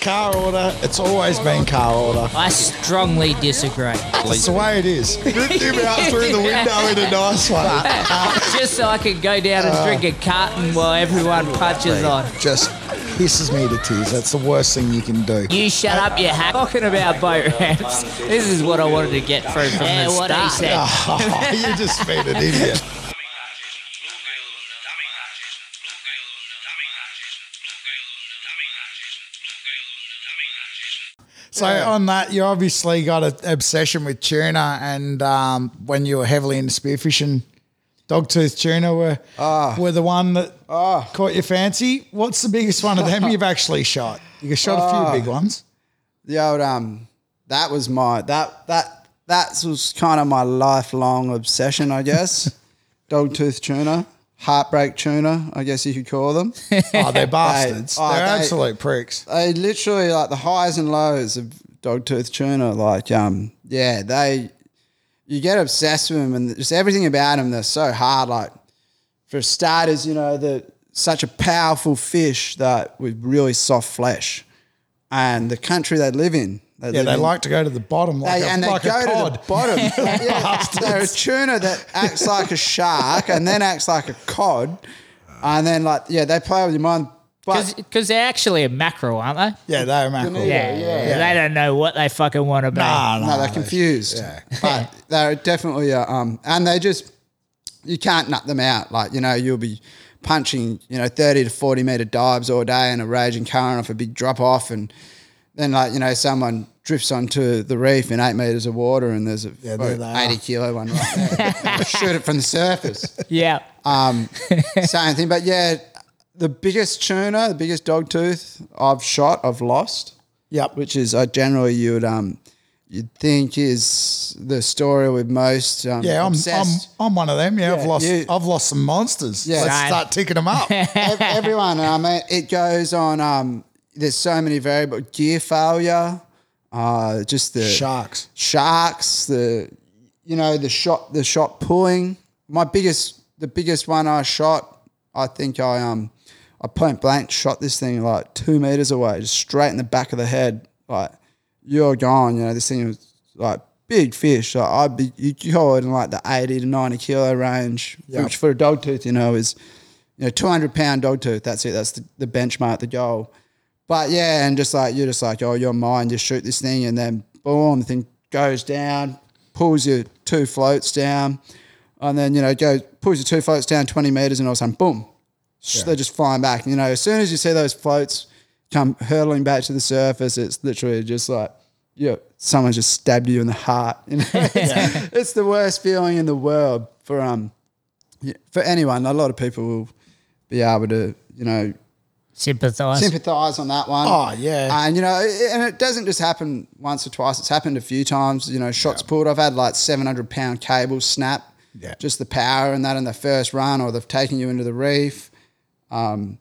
car order. It's always been car order. I strongly disagree. That's the way it is. Rip him out through the window in a nice way. Just so I can go down and drink a carton while everyone punches on. Just pisses me to tears. That's the worst thing you can do. You shut up, you hack. Talking about boat ramps. This is what I wanted to get through from Yeah, the what he start. said. Oh, you just been an idiot. So on that, you obviously got an obsession with tuna, and um, when you were heavily into spearfishing, dogtooth tuna were were the one that caught your fancy. What's the biggest one of them you've actually shot? You shot a few big ones. the old um that was my that that that was kind of my lifelong obsession, I guess. Dogtooth tuna, heartbreak tuna, I guess you could call them. Oh, they're bastards. oh, they're they- absolute pricks. they literally like the highs and lows of dogtooth tuna. Like um yeah, they you get obsessed with them and just everything about them. They're so hard. Like for starters, you know, they're such a powerful fish that with really soft flesh, and the country they live in. Yeah, they in- like to go to the bottom like they, a, and they like go a to cod. the bottom. yeah, they're a tuna that acts like a shark and then acts like a cod, and then like yeah, they play with your mind. Because they're actually a mackerel, aren't they? Yeah, they're mackerel. Yeah, yeah. They don't know what they fucking want to be. Nah, no, nah, they're confused. Yeah. But they're definitely uh, um, and they just you can't nut them out. Like you know, you'll be punching you know thirty to forty meter dives all day in a raging current off a big drop off, and then like you know someone drifts onto the reef in eight meters of water, and there's a Yeah, there they eighty kilo one right there. Shoot it from the surface. Yeah. Um, same thing, but yeah, the biggest tuna, the biggest dog tooth I've shot, I've lost. Yep. Which is uh, generally you would um, you'd think is the story with most. Um, Yeah, I'm, I'm. I'm one of them. Yeah, I've lost you- I've lost some monsters. Yeah. Let's Same. start ticking them up. Ev- everyone. I mean, it goes on. Um, there's so many variables. Gear failure, uh, just the Sharks. sharks, the you know the shot the shot pulling. My biggest the biggest one I shot, I think I um I point blank shot this thing like two meters away, just straight in the back of the head. Like you're gone. You know this thing was like big fish. Like, I'd be you call it in like the eighty to ninety kilo range, which for a dog tooth, you know, is you know two hundred pound dog tooth. That's it. That's the, the benchmark, the goal. But yeah, and just like you're just like, oh, you're mine, just shoot this thing, and then boom, the thing goes down, pulls your two floats down, and then you know goes pulls your two floats down twenty meters, and all of a sudden, boom, sh they're just flying back. You know, as soon as you see those floats come hurtling back to the surface, it's literally just like, yeah, someone just stabbed you in the heart. You know, it's, it's the worst feeling in the world for um for anyone. A lot of people will be able to, you know, Sympathise. sympathise on that one. Oh, yeah. and you know, and it doesn't just happen once or twice. It's happened a few times. You know, shots pulled. I've had like seven hundred pound cables snap. Yeah. just the power and that in the first run, or they've taken you into the reef. Um,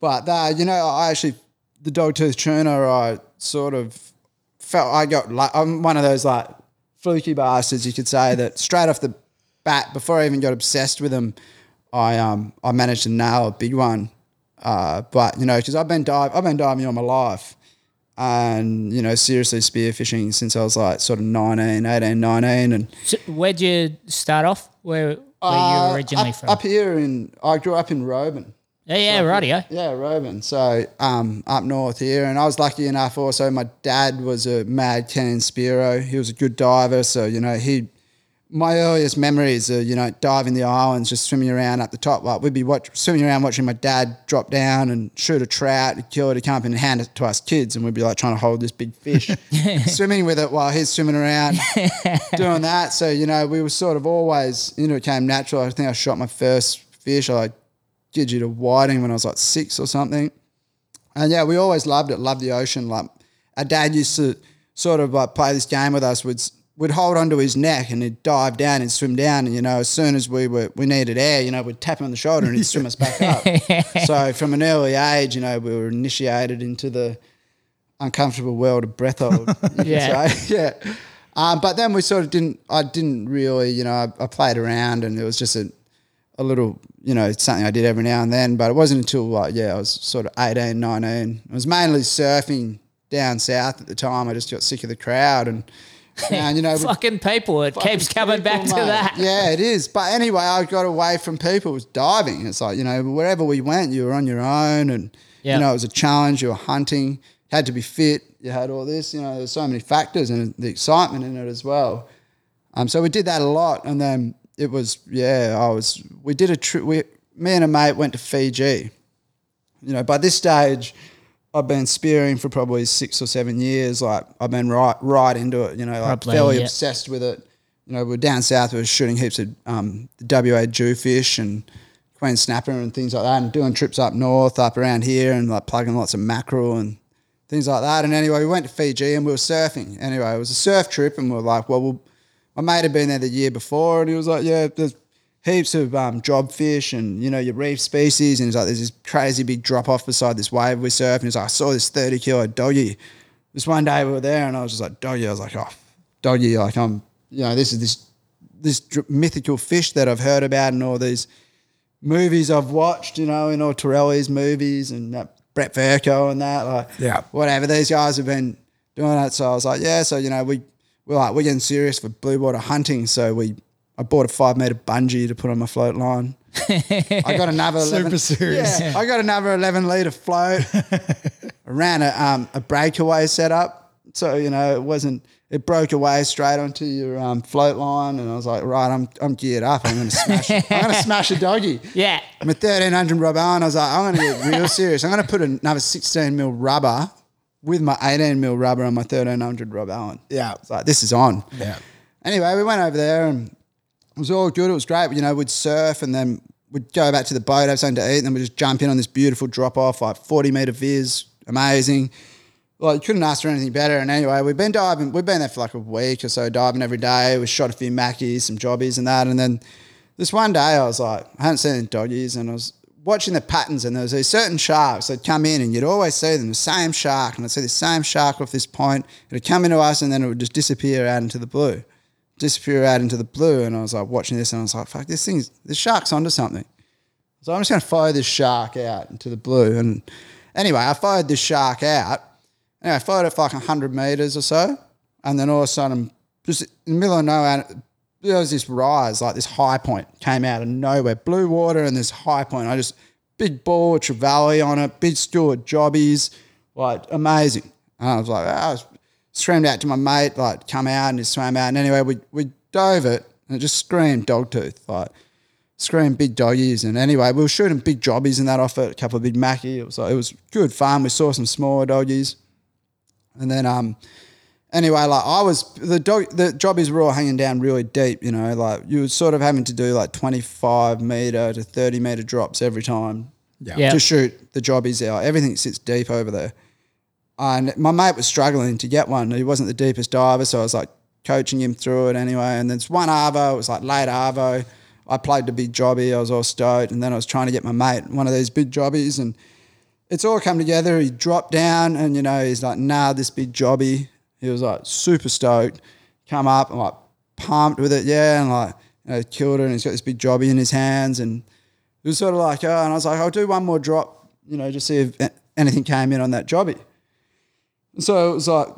but uh, you know, I actually the dogtooth tuna, I sort of felt I got like I'm one of those like fluky bastards, you could say that straight off the bat before I even got obsessed with them, I um I managed to nail a big one. Uh, but you know, because I've been dive, I've been diving all my life, and you know, seriously spearfishing since I was like sort of 19, 18, 19, and So where'd you start off? Where, where uh, you originally up, from? up here in I grew up in Roban. yeah, yeah, rightio. Yeah, Roban. So um, up north here, and I was lucky enough. Also, my dad was a mad keen spearo. He was a good diver, so you know he. My earliest memories are uh, you know diving the islands, just swimming around up the top. Like we'd be watch, swimming around watching my dad drop down and shoot a trout, kill it, come up and hand it to us kids, and we'd be like trying to hold this big fish, swimming with it while he's swimming around, doing that. So you know we were sort of always you know it came natural. I think I shot my first fish. I like did you to whiting when I was like six or something. And yeah, we always loved it, loved the ocean. Like our dad used to sort of like play this game with us. Would would hold onto his neck and he'd dive down and swim down. And you know, as soon as we were we needed air, you know, we'd tap him on the shoulder and he'd swim us back up. So from an early age, you know, we were initiated into the uncomfortable world of breath hold. Yeah. say. yeah. Um, but then we sort of didn't. I didn't really, you know. I, I played around and it was just a a little, you know, it's something I did every now and then, but it wasn't until like, yeah, I was sort of 18, 19. I was mainly surfing down south at the time. I just got sick of the crowd and, and you know, Fucking people. It keeps coming back people, to that. Yeah, it is. But anyway, I got away from people. It was diving. It's like, you know, wherever we went, you were on your own and, Yeah. you know, it was a challenge. You were hunting, had to be fit. You had all this, you know, there's so many factors and the excitement in it as well. Um, so we did that a lot. And then it was, yeah, I was, we did a trip. We, me and a mate went to Fiji. You know, by this stage, I've been spearing for probably six or seven years. Like I've been right, right into it. You know, like Probably, fairly yeah. obsessed with it. You know, we're down south. We were shooting heaps of um, WA jewfish and queen snapper and things like that, and doing trips up north, up around here, and like plugging lots of mackerel and things like that. And anyway, we went to Fiji and we were surfing. Anyway, it was a surf trip, and we were like, well, we'll my mate had been there the year before, and he was like, yeah, there's heaps of um, jobfish and you know your reef species, and it's like, there's this crazy big drop off beside this wave we surf, and It's like, I saw this thirty kilo doggy. This one day we were there, and I was just like, doggy. I was like, oh, doggy, like I'm, you know, this is this this mythical fish that I've heard about and all these movies I've watched, you know, in all Torelli's movies and that Brett Vercoe and that, like, Yeah. whatever. These guys have been doing it. So I was like, yeah. So you know, we we're like we're getting serious for blue water hunting. So we I bought a five meter bungee to put on my float line. I got another 11, Super serious. Yeah, I got another eleven liter float. I ran a um, a breakaway setup, so you know it wasn't. It broke away straight onto your um, float line, and I was like, right, I'm I'm geared up. I'm gonna smash. I'm gonna smash a doggy. Yeah. I'm a 1300 rubber, and I was like, I'm going to get real serious. I'm going to put another 16 mil rubber with my 18 mil rubber on my 1300 rubber on. Yeah. It's like, this is on. Yeah. Anyway, we went over there and it was all good. It was great. You know, we'd surf and then we'd go back to the boat, have something to eat, and then we'd just jump in on this beautiful drop off, like 40 meter viz, amazing. Well, you couldn't ask for anything better. And anyway, we've been diving, we've been there for like a week or so, diving every day. We shot a few mackies, some jobbies and that. And then this one day I was like, I hadn't seen any doggies and I was watching the patterns and there was these certain sharks that come in and you'd always see them, the same shark. And I'd see the same shark off this point. It'd come into us and then it would just disappear out into the blue. Disappear out into the blue. And I was like watching this and I was like, fuck, this thing's, the shark's onto something. So I'm just going to fire this shark out into the blue. And anyway, I fired this shark out. Anyway, I fired it for like 100 meters or so. And then all of a sudden, just in the middle of nowhere, there was this rise, like this high point came out of nowhere. Blue water and this high point. I just, big ball of trevally on it, big stool jobbies, like amazing. And I was like, was screamed out to my mate, like, come out and he swam out. And anyway, we, we dove it and it just screamed dog tooth, like, screamed big doggies. And anyway, we were shooting big jobbies and that off it, a couple of big mackie. It was like, it was good fun. We saw some smaller doggies. And then, um, anyway, like I was the dog, the jobbies were all hanging down really deep. You know, like you were sort of having to do like twenty five meter to thirty meter drops every time Yeah. to shoot the jobbies out. Everything sits deep over there. And my mate was struggling to get one. He wasn't the deepest diver, so I was like coaching him through it anyway. And there's one arvo. It was like late arvo. I played the big jobby. I was all stoked, and then I was trying to get my mate one of these big jobbies, and it's all come together. He dropped down, and you know he's like, "Nah, this big jobby." He was like super stoked. Come up and like pumped with it, yeah, and like you know killed it. And he's got this big jobby in his hands, and it was sort of like, oh, and I was like, I'll do one more drop, you know, just see if anything came in on that jobby. And so it was like,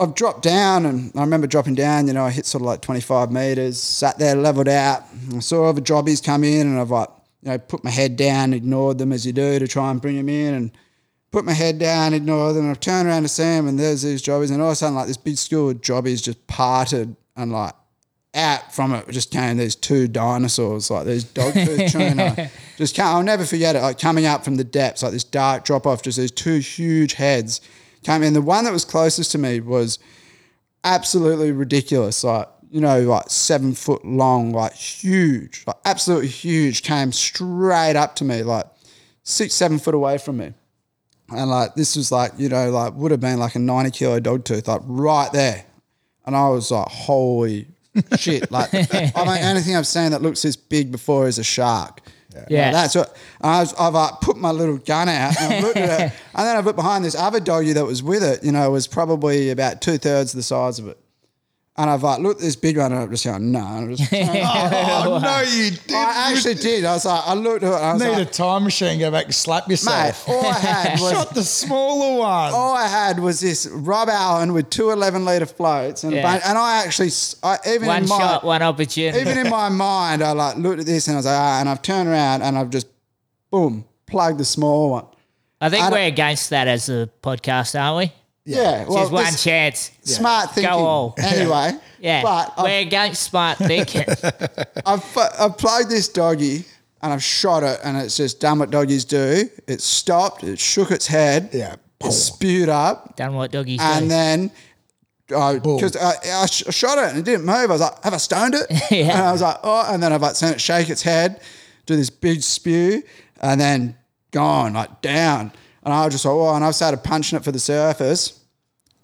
I've dropped down, and I remember dropping down, you know, I hit sort of like 25 meters, sat there, leveled out. I saw the jobbies come in, and I've like, you know, put my head down, ignored them as you do to try and bring them in, and put my head down, ignored them, and I've turned around to see them, and there's these jobbies, and all of a sudden, like this big school of jobbies just parted, and like out from it just came these two dinosaurs, like these dogtooth tuna. Just came, I'll never forget it, like coming up from the depths, like this dark drop off, just these two huge heads came in. The one that was closest to me was absolutely ridiculous, like, you know, like seven foot long, like huge, like absolutely huge, came straight up to me, like six, seven foot away from me. And like this was like, you know, like would have been like a 90 kilo dog tooth, like right there. And I was like, holy shit. Like I don't anything I've seen that looks this big before is a shark. Yeah. That's what I was, I've like put my little gun out and I looked at it. And then I've looked behind this other doggy that was with it, you know, was probably about two thirds the size of it. And I've like looked at this big one and I'm just going, no. I'm just, Oh, no, you did. I actually did. I was like, I looked at it and I was need a time machine. Go back and slap yourself. mate, all I had was Shot the smaller one. all I had was this Rob Allen with two 11 litre floats. And, Yeah. bunch, and I actually, s- I, even One in my, shot, one opportunity. even in my mind, I like looked at this and I was like, ah, and I've turned around and I've just, boom, plugged the small one. I think I we're against that as a podcast, aren't we? Yeah. well, Just one this- chance. Smart thinking. Go all. Anyway. Yeah, But I've, we're against smart thinking. I've, fu- I've played this doggy and I've shot it and it's just done what doggies do. It stopped, it shook its head, Yeah. it spewed up, Done what doggies do. and then because I, I sh- shot it and it didn't move. I was like, have I stoned it? Yeah. And I was like, oh, and then I've like seen it shake its head, do this big spew, and then gone like down. And I was just like, oh, and I've started punching it for the surface.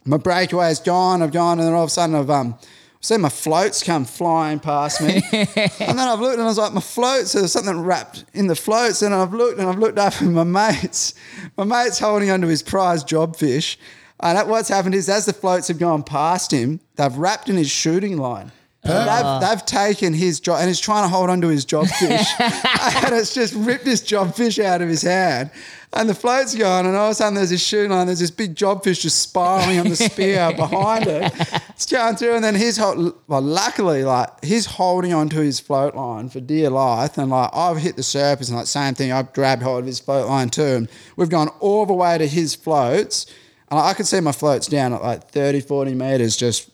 My breakaway is gone. I've gone, and then all of a sudden I've um seen my floats come flying past me, and then I've looked and I was like, my floats. There's something wrapped in the floats, and I've looked and I've looked up, and my mates, my mates holding onto his prize jobfish. And what's happened is, as the floats have gone past him, they've wrapped in his shooting line. They've, ah. they've taken his job, and he's trying to hold onto his jobfish, and it's just ripped his jobfish out of his hand. And the float's gone, and all of a sudden there's this shooting line. There's this big job fish just spiraling on the spear behind it. It's going through, and then he's well, luckily, like he's holding onto his float line for dear life. And like I've hit the surface, and like same thing, I've grabbed hold of his float line too. And we've gone all the way to his floats, and I could see my floats down at like 30, 40 meters, just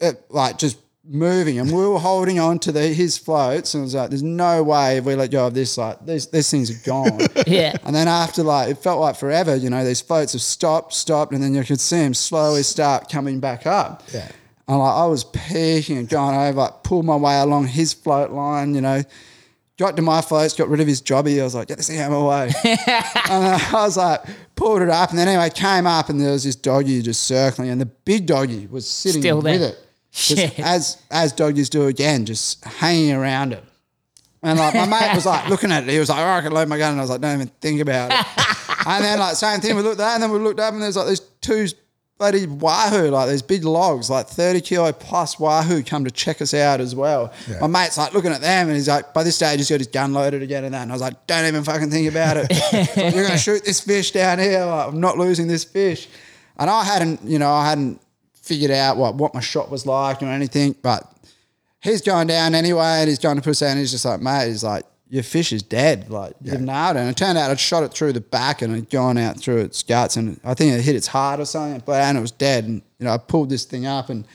it, like just moving, and we were holding on to the, his floats, and it was like, "There's no way if we let go of this, like these these things are gone." Yeah. And then after like it felt like forever, you know, these floats have stopped, stopped, and then you could see them slowly start coming back up. Yeah. And like I was peeking and going over, like pulled my way along his float line, you know. Got to my floats, got rid of his jobby. I was like, get this thing out of my way. and uh, I was like, pulled it up. And then anyway, came up and there was this doggy just circling. And the big doggy was sitting Still there. with it. Just as as doggies do again, just hanging around it. And like my mate was like looking at it, he was like, "Oh, I can load my gun," and I was like, "Don't even think about it." and then like same thing, we looked at that, and then we looked up, and there's like these two bloody wahoo, like these big logs, like thirty kilo plus wahoo, come to check us out as well. My mate's like looking at them, and he's like, by this stage, he's got his gun loaded again, and that, and I was like, "Don't even fucking think about it. Like, You're gonna shoot this fish down here. Like, I'm not losing this fish." And I hadn't, you know, I hadn't figured out what what my shot was like or anything, but he's going down anyway, and he's going to us out, and he's just like, mate, he's like, your fish is dead. Like, you've nailed it. And it turned out I'd shot it through the back and it'd gone out through its guts, and I think it hit its heart or something, but and it was dead. And, you know, I pulled this thing up, and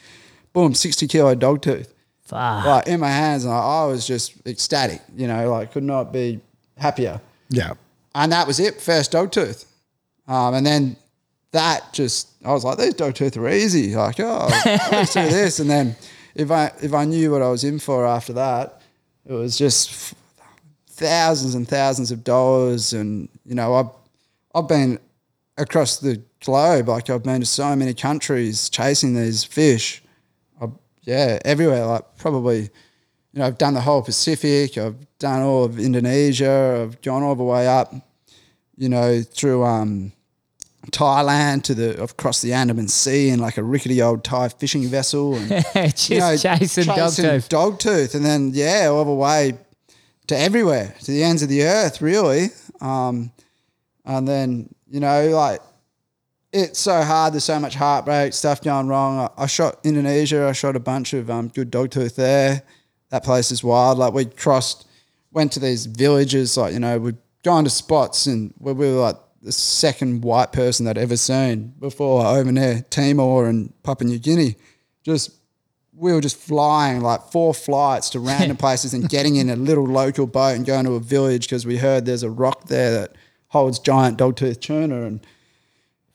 boom, 60 kilo dog tooth. Fuck. Like, in my hands, and I, I was just ecstatic, you know, like, could not be happier. Yeah. And that was it, first dog tooth. Um, and then that just, I was like, these dog tooth are easy. Like, oh, let's do this. And then if I if I knew what I was in for after that, it was just thousands and thousands of dollars. And you know, I've I've been across the globe. Like I've been to so many countries chasing these fish. I, yeah, everywhere. Like probably, you know, I've done the whole Pacific. I've done all of Indonesia. I've gone all the way up, you know, through um, Thailand to the across the Andaman Sea in like a rickety old Thai fishing vessel. And, Just you know, chasing, dogtooth. dogtooth, and then yeah, all the way to everywhere, to the ends of the earth, really. Um, and then you know, like it's so hard. There's so much heartbreak, stuff going wrong. I, I shot Indonesia. I shot a bunch of um, good dogtooth there. That place is wild. Like we crossed, went to these villages. Like you know, we'd gone to spots and where we were like the second white person I'd ever seen before over there, Timor and Papua New Guinea. Just we were just flying like four flights to random places and getting in a little local boat and going to a village because we heard there's a rock there that holds giant dogtooth tuna and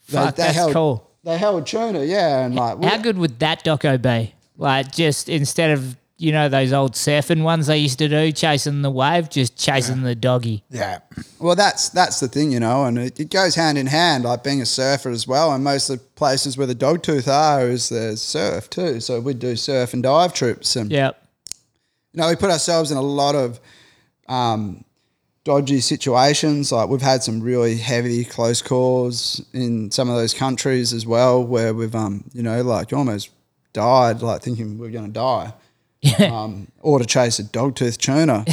Fuck, that's held, cool. They held tuna, yeah, and like we- How good would that doco be? Like, just instead of, you know, those old surfing ones they used to do, chasing the wave, just chasing the doggy. Yeah. Well, that's that's the thing, you know, and it, it goes hand in hand, like being a surfer as well. And most of the places where the dogtooth are is there's surf too. So we do surf and dive trips, and Yep. you know, we put ourselves in a lot of um, dodgy situations. Like we've had some really heavy close calls in some of those countries as well, where we've, um, you know, like almost died, like thinking we were going to die. Um, or to chase a dogtooth tuna.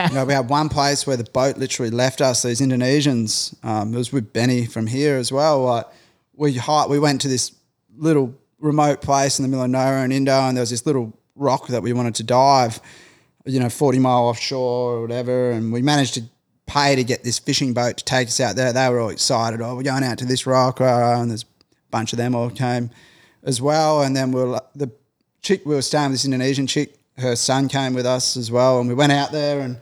you know, we had one place where the boat literally left us. These Indonesians. Um, it was with Benny from here as well. Like we hi- we went to this little remote place in the middle of nowhere in Indo, and there was this little rock that we wanted to dive. You know, forty mile offshore or whatever, and we managed to pay to get this fishing boat to take us out there. They were all excited. Oh, we're going out to this rock, rah, and there's a bunch of them all came as well. And then we were the chick we were staying with this Indonesian chick. Her son came with us as well, and we went out there and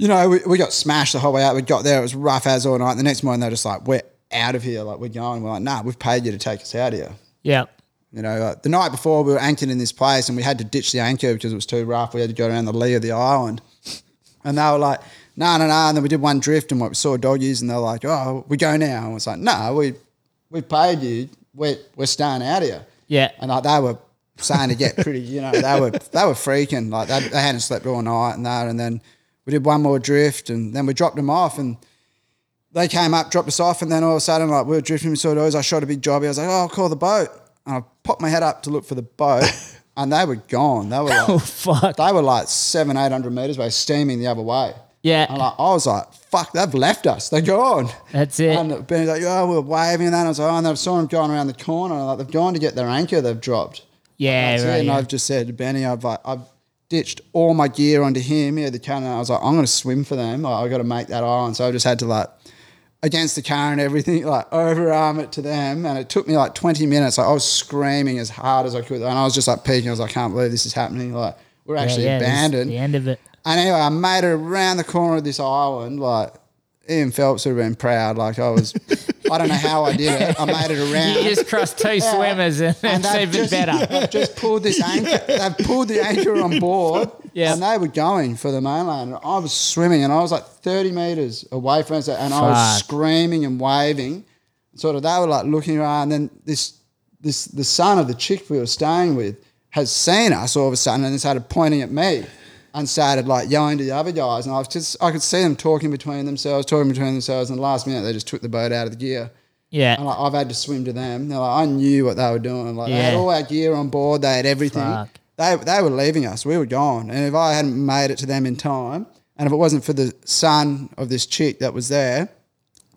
you know, we, we got smashed the whole way out. We got there, it was rough as all night. The next morning, they're just like, we're out of here. Like, we're going. We're like, nah, we've paid you to take us out here. Yeah. You know, like, the night before, we were anchored in this place and we had to ditch the anchor because it was too rough. We had to go around the lee of the island. And they were like, no, no, no. And then we did one drift and we saw doggies and they're like, oh, we go now. And it's like, no, we, we paid you. We're, we're staying out here. Yeah. And like they were starting to get pretty, you know, they were they were freaking like they, they hadn't slept all night and that. And then we did one more drift and then we dropped them off and they came up, dropped us off, and then all of a sudden like we were drifting, we saw those. I shot a big jobby. I was like, oh, I'll call the boat. And I popped my head up to look for the boat, and they were gone. They were Oh like fuck. they were like seven, eight hundred meters away, steaming the other way. Yeah. And like, I was like, fuck, they've left us. They're gone. That's it. And Benny's like, oh, we we're waving and that. I was like, oh, and I saw them going around the corner. I'm like, they've gone to get their anchor they've dropped. Yeah, That's it. And yeah. I've just said Benny, I've like, I've ditched all my gear onto him. Yeah, the current. I was like, I'm going to swim for them. Like, I got to make that island. So I just had to like, against the current, everything, like overarm it to them. And it took me like 20 minutes. Like I was screaming as hard as I could. And I was just like peeking. I was like, I can't believe this is happening. Like we're actually yeah, is abandoned. The end of it. And anyway, I made it around the corner of this island. Like Ian Phelps would have been proud. Like I was, I don't know how I did it. I made it around. You just crossed two swimmers and, And they've even just, better. they've just pulled this anchor. They've pulled the anchor on board. Yeah. And they were going for the mainland. And I was swimming and I was like 30 meters away from us. And I was screaming and waving. Sort of, they were like looking around. And then this, this, the son of the chick we were staying with has seen us all of a sudden and started pointing at me and started like yelling to the other guys. And I was just, I could see them talking between themselves, talking between themselves. And the last minute, they just took the boat out of the gear. Yeah. And like, I've had to swim to them. They're like, I knew what they were doing. Like they had Yeah. all our gear on board. They had everything. Fuck. They they were leaving us. We were gone. And if I hadn't made it to them in time, and if it wasn't for the son of this chick that was there,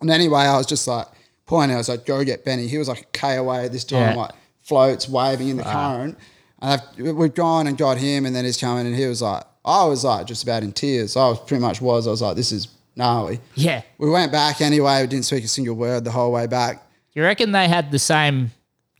and anyway, I was just like pointing. I was like, "Go get Benny." He was like a k away at this time, Yeah. like floats waving in the current. And I've, we've gone and got him, and then he's coming, and he was like, I was like just about in tears. I was pretty much was. I was like, "This is gnarly." Yeah. We went back anyway. We didn't speak a single word the whole way back. You reckon they had the same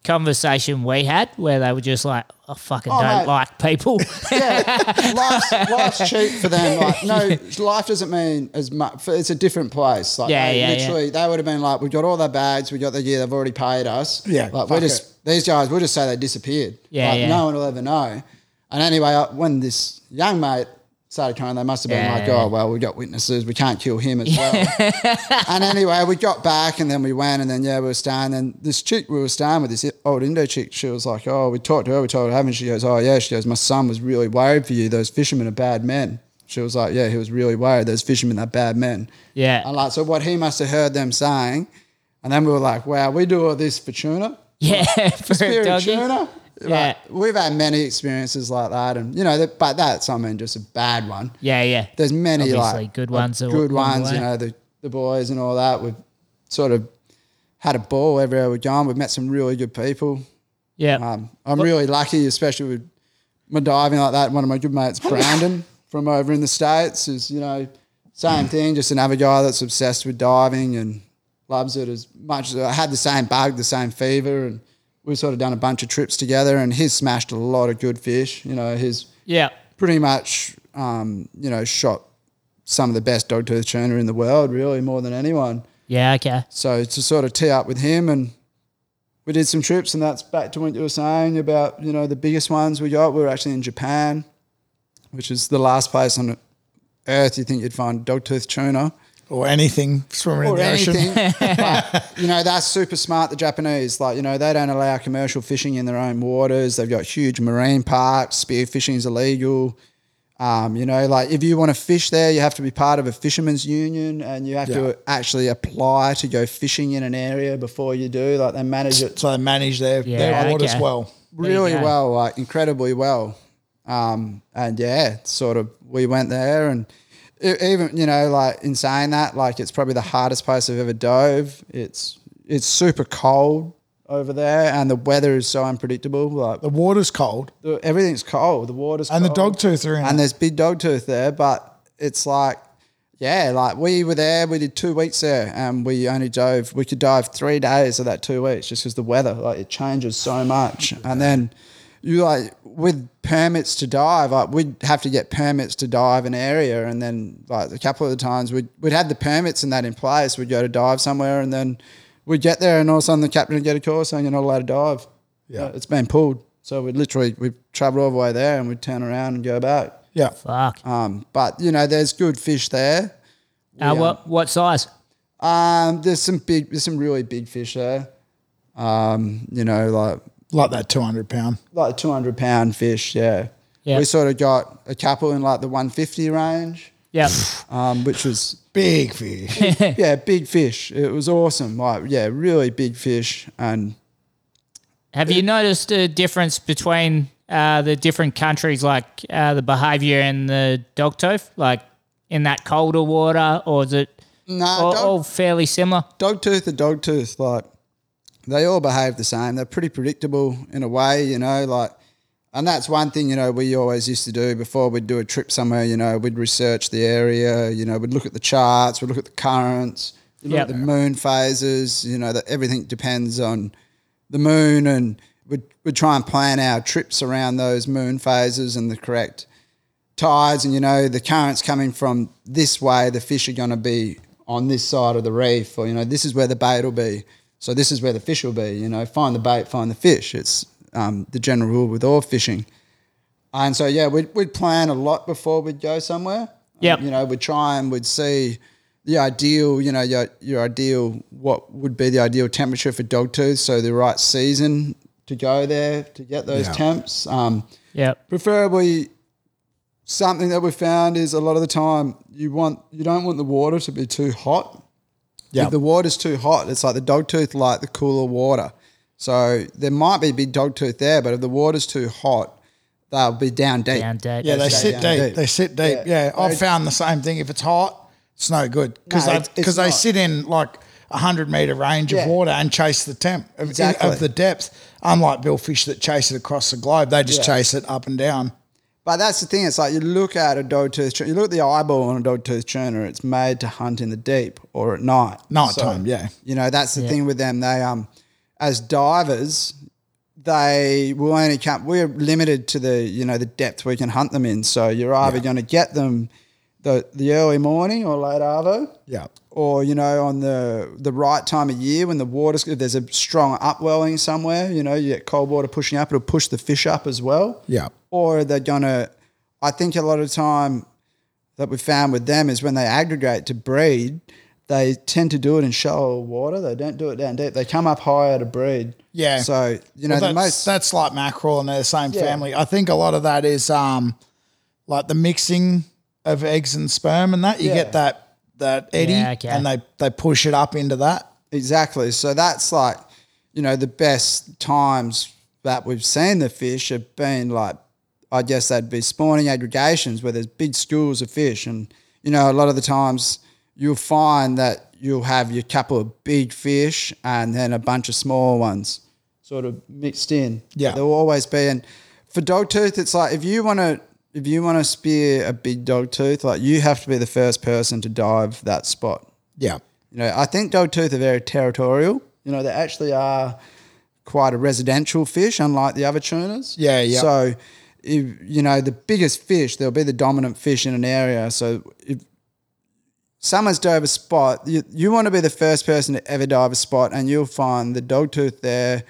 conversation we had where they were just like, I fucking Oh, don't mate. like people. yeah, life's, life's cheap for them. Like, no, life doesn't mean as much. It's a different place. Like, Yeah, they yeah, yeah. literally, they would have been like, we've got all their bags, we got the gear, they've already paid us." Yeah, like we're fuck just these guys. We'll just say they disappeared. Yeah, like, yeah. no one will ever know. And anyway, I- when this young mate started coming, they must have been like, "Oh well, we got witnesses. We can't kill him as well." and anyway, we got back and then we went and then yeah, we were staying. And this chick we were staying with, this old Indo chick, she was like, "Oh, we talked to her. We told her, haven't she?" goes, "Oh yeah." She goes, "My son was really worried for you. Those fishermen are bad men." She was like, "Yeah, he was really worried. Those fishermen are bad men." yeah. And like, so what he must have heard them saying, and then we were like, "Wow, we do all this for tuna." Yeah. For a Spirit doggy. tuna. Yeah. Like, we've had many experiences like that, and you know, that, but that's I mean, just a bad one Yeah, yeah. there's many Obviously, like good ones are good ones. You know, the the boys and all that. We've sort of had a ball everywhere we've gone. We've met some really good people. Yeah. Um, I'm really lucky, especially with my diving like that. One of my good mates, Brandon, from over in the states, is you know same thing. Just another guy that's obsessed with diving and loves it as much. as I had the same bug, the same fever, and we've sort of done a bunch of trips together. And he's smashed a lot of good fish. You know, he's yeah. pretty much, um, you know, shot some of the best dogtooth tuna in the world, really, more than anyone. Yeah, okay. So to sort of tee up with him, and we did some trips, and that's back to what you were saying about, you know, the biggest ones we got. We were actually in Japan, which is the last place on earth you think you'd find dogtooth tuna or anything swimming in or the ocean. but, you know, that's super smart, the Japanese. Like, you know, they don't allow commercial fishing in their own waters. They've got huge marine parks. Spear fishing is illegal. Um, you know, like if you want to fish there, you have to be part of a fisherman's union and you have Yeah. to actually apply to go fishing in an area before you do. Like they manage it. So they manage their, Yeah, their waters okay. well. really go. well, like incredibly well. Um, and yeah, sort of we went there and e- even you know like in saying that, like it's probably the hardest place I've ever dove. It's it's super cold over there, and the weather is so unpredictable. Like The water's cold the, everything's cold. The water's and the dog tooth are in and it. there's big dog tooth there, but it's like, yeah, like we were there. We did two weeks there, and we only dove. We could dive three days of that two weeks just because the weather, like, it changes so much. And then you like with permits to dive, like we'd have to get permits to dive an area, and then like a couple of the times we'd we'd have the permits and that in place. We'd go to dive somewhere, and then we'd get there, and all of a sudden the captain would get a call saying you're not allowed to dive. Yeah. it's been pulled. So we'd literally we'd travel all the way there, and we'd turn around and go back. Yeah. Fuck. Um, but you know, there's good fish there. Uh, what what size? Um, there's some big, there's some really big fish there. Um, you know, like Like that 200 pound. like 200 pound fish. Yeah. Yeah. We sort of got a couple in like the 150 range, Yeah. um, which was Big fish. yeah, big fish. It was awesome. Like yeah, really big fish. And Have you noticed a difference between uh, the different countries, like uh, the behaviour and the dogtooth, like in that colder water, or is it no, all, dog, all fairly similar? dog tooth and dog tooth, like they all behave the same. They're pretty predictable in a way, you know, like and that's one thing, you know, we always used to do before we'd do a trip somewhere, you know, we'd research the area, you know, we'd look at the charts, we'd look at the currents, we'd look Yep. at the moon phases, you know, that everything depends on the moon and we'd, we'd try and plan our trips around those moon phases and the correct tides and you know the currents coming from this way the fish are going to be on this side of the reef or you know this is where the bait will be so this is where the fish will be you know find the bait find the fish it's um, the general rule with all fishing and so yeah we'd, we'd plan a lot before we'd go somewhere Yep. you know we'd try and we'd see the ideal you know your, your ideal what would be the ideal temperature for dogtooth so the right season to go there to get those Yeah. temps um, Yeah. preferably something that we found is a lot of the time you want you don't want the water to be too hot. Yeah. If the water's too hot, it's like the dogtooth like the cooler water. So there might be a big dogtooth there, but if the water's too hot, they'll be down deep. Down deep. Yeah, they sit down deep. deep. They sit deep. Yeah. Yeah, I've found the same thing. If it's hot, it's no good because No, they it's- it's because they sit in like a hundred meter range Yeah. of water and chase the temp of, Exactly. of the depth. Unlike billfish that chase it across the globe, they just Yeah. chase it up and down. But that's the thing. It's like you look at a dogtooth tuna, you look at the eyeball on a dogtooth tuna. It's made to hunt in the deep or at night. Nighttime, yeah. You know that's the thing with them. They um, as divers, they will only come. We're limited to the you know the depth we can hunt them in. So you're either going to get them the the early morning or late arvo. Yeah. Or you know, on the the right time of year when the water's if there's a strong upwelling somewhere, you know, you get cold water pushing up, it'll push the fish up as well Yeah. Or they're gonna. I think a lot of time that we found with them is when they aggregate to breed, they tend to do it in shallow water. They don't do it down deep. They come up higher to breed. Yeah. So you know Well, the that's, most. that's like mackerel and they're the same Yeah. family. I think a lot of that is um, like the mixing of eggs and sperm and that. You Yeah. get that that eddy Yeah, okay. and they, they push it up into that. Exactly. So that's like, you know, the best times that we've seen the fish have been like, I guess they'd be spawning aggregations where there's big schools of fish. And, you know, a lot of the times you'll find that you'll have your couple of big fish and then a bunch of small ones sort of mixed in. Yeah. There'll always be. And for dogtooth, it's like if you want to. If you want to spear a big dogtooth, like you have to be the first person to dive that spot. Yeah. You know, I think dogtooth are very territorial. You know, they actually are quite a residential fish, unlike the other tunas. Yeah, yeah. So, if you know, the biggest fish, there'll be the dominant fish in an area. So, if someone's dove a spot, you, you want to be the first person to ever dive a spot, and you'll find the dogtooth there.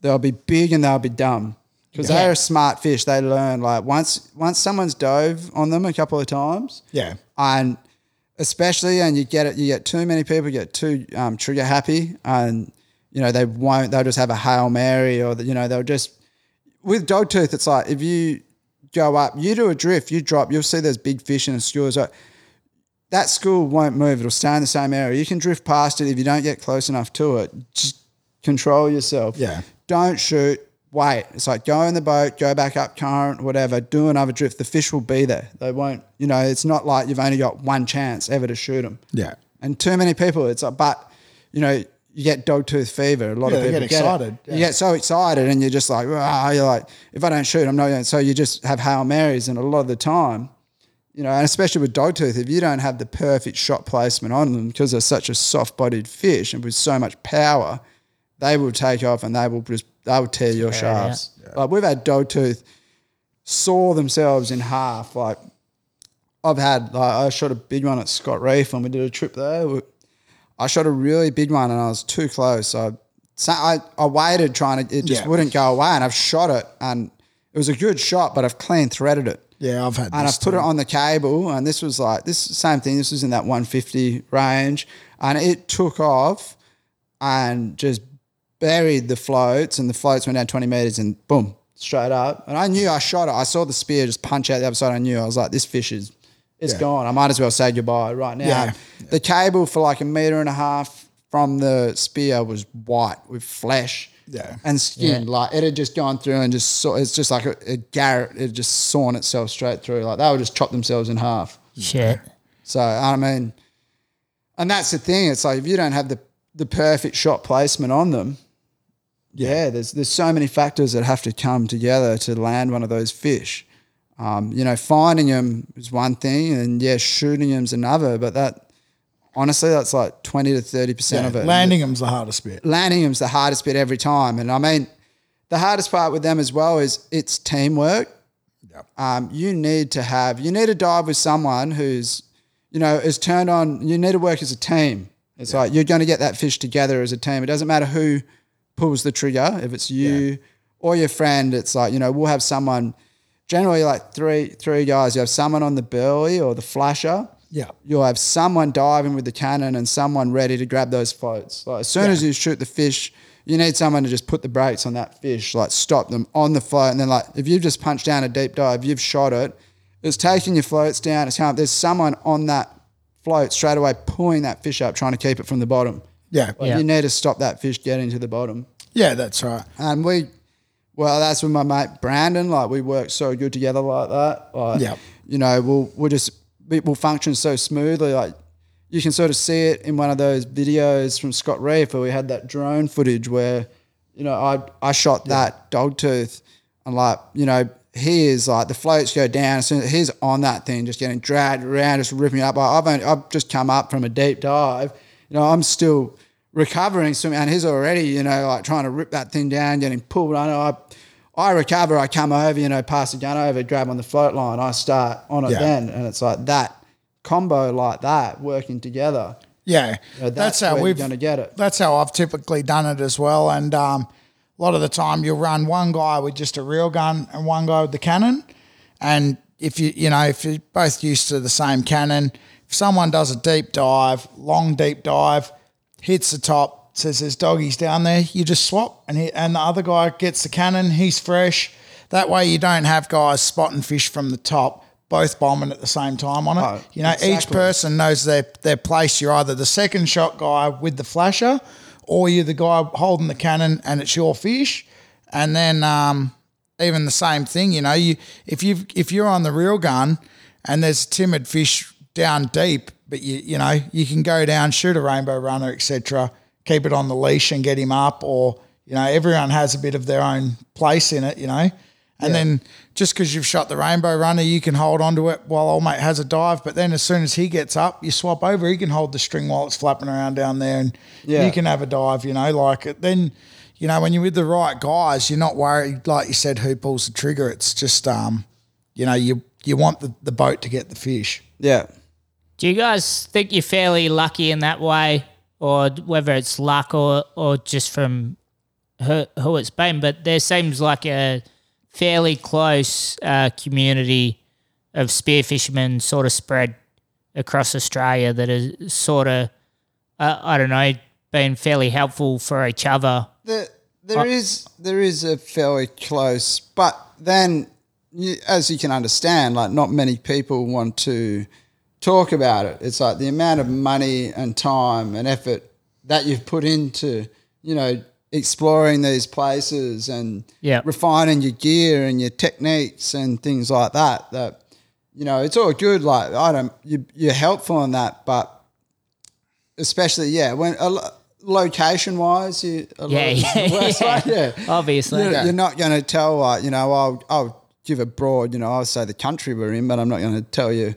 They'll be big and they'll be dumb because Yeah. they're a smart fish. They learn like once once someone's dove on them a couple of times, Yeah. and especially and you get it you get too many people get too um, trigger happy and you know they won't they'll just have a hail mary or you know they'll just with dogtooth it's like if you go up you do a drift you drop you'll see there's big fish in a school it's like, that school won't move it'll stay in the same area you can drift past it if you don't get close enough to it just control yourself Yeah. don't shoot wait. It's like go in the boat, go back up current, whatever, do another drift. The fish will be there. They won't, you know, it's not like you've only got one chance ever to shoot them. Yeah. And too many people, it's like, but, you know, you get dog tooth fever. A lot Yeah, of people get get, it. excited, yeah. You get so excited and you're just like, ah, you're like, if I don't shoot, I'm not going to. So you just have Hail Marys. And a lot of the time, you know, and especially with dog tooth, if you don't have the perfect shot placement on them because they're such a soft bodied fish and with so much power, they will take off and they will just, they will tear your shafts. Like we've had dog tooth saw themselves in half. Like I've had, like I shot a big one at Scott Reef when we did a trip there. We- I shot a really big one and I was too close. I, so I, I waited trying to, it just Yeah. wouldn't go away and I've shot it and it was a good shot, but I've clean threaded it. Yeah, I've had And this I put too. it on the cable, and this was like this same thing. This was in that 150 range, and it took off and just buried the floats, and the floats went down 20 meters, and boom, straight up. And I knew I shot it. I saw the spear just punch out the other side. I knew I was like, this fish is, it's Yeah. gone. I might as well say goodbye right now. Yeah. The cable for like a meter and a half from the spear was white with flesh Yeah. and skin. Yeah. Like it had just gone through and just saw, it's just like a, a garret. It just sawn itself straight through. Like they would just chop themselves in half. Shit. So I mean, and that's the thing. It's like if you don't have the the perfect shot placement on them, yeah, there's there's so many factors that have to come together to land one of those fish. Um, you know, finding them is one thing, and yeah, shooting them's another. But that honestly, that's like twenty to thirty percent of it. landing them's the hardest bit. landing them's the hardest bit every time. And I mean, the hardest part with them as well is it's teamwork. Yep. Um, you need to have, you need to dive with someone who's, you know, is turned on. You need to work as a team. It's like you're going to get that fish together as a team. It doesn't matter who pulls the trigger, if it's you or your friend. It's like you know we'll have someone. Generally, like three three guys. You have someone on the burley or the flasher Yeah. you'll have someone diving with the cannon and someone ready to grab those floats. Like as soon as you shoot the fish, you need someone to just put the brakes on that fish, like stop them on the float. And then like if you've just punched down a deep dive, you've shot it, it's taking your floats down, it's coming up. There's someone on that float straight away pulling that fish up, trying to keep it from the bottom. Yeah. Like Yeah. you need to stop that fish getting to the bottom. Yeah, that's right. And we, well, that's with my mate Brandon. Like we work so good together like that. Like, Yep. you know, we'll we'll just we- we'll function so smoothly. Like you can sort of see it in one of those videos from Scott Reef where we had that drone footage where, you know, I I shot that dog tooth and like you know he is like the floats go down as soon as he's on that thing just getting dragged around just ripping it up. I've only, I've just come up from a deep dive. You know, I'm still recovering swimming and he's already, you know, like trying to rip that thing down, getting pulled under. I, I recover, I come over, you know, pass the gun over, grab on the float line, I start on it Yeah. then. And it's like that combo like that working together. Yeah, You know, that's, that's how you're we've gonna get it. That's how I've typically done it as well. And um, a lot of the time, you'll run one guy with just a reel gun and one guy with the cannon. And if you you know if you're both used to the same cannon, if someone does a deep dive, long deep dive, hits the top, says there's doggies down there, you just swap, and he, and the other guy gets the cannon. He's fresh. That way, you don't have guys spotting fish from the top, both bombing at the same time on it. Oh, you know, each person knows their their place. You're either the second shot guy with the flasher, or you're the guy holding the cannon, and it's your fish. And then um, even the same thing, you know, you if you if you're on the reel gun, and there's timid fish down deep, but you you know you can go down, shoot a rainbow runner, etc. Keep it on the leash and get him up, or you know everyone has a bit of their own place in it, you know. And then just because you've shot the rainbow runner, you can hold onto it while old mate has a dive. But then as soon as he gets up, you swap over. He can hold the string while it's flapping around down there, and Yeah. you can have a dive. You know, like it. Then, you know, when you're with the right guys, you're not worried. Like you said, who pulls the trigger? It's just, um, you know, you you want the, the boat to get the fish. Yeah. Do you guys think you're fairly lucky in that way, or whether it's luck or or just from who, who it's been? But there seems like a fairly close uh, community of spear fishermen sort of spread across Australia that is sort of, uh, I don't know, been fairly helpful for each other. There, there is there is a fairly close, but then you, as you can understand, like not many people want to talk about it. It's like the amount of money and time and effort that you've put into, you know, exploring these places and Yeah. refining your gear and your techniques and things like that. That you know, it's all good. Like I don't, you, you're helpful in that, but especially yeah, when a location wise, you a lot Yeah, of- yeah, well, yeah. Obviously. You're, you're not going to tell, like, you know, I'll, I'll give a broad, you know, I'll say the country we're in, but I'm not going to tell you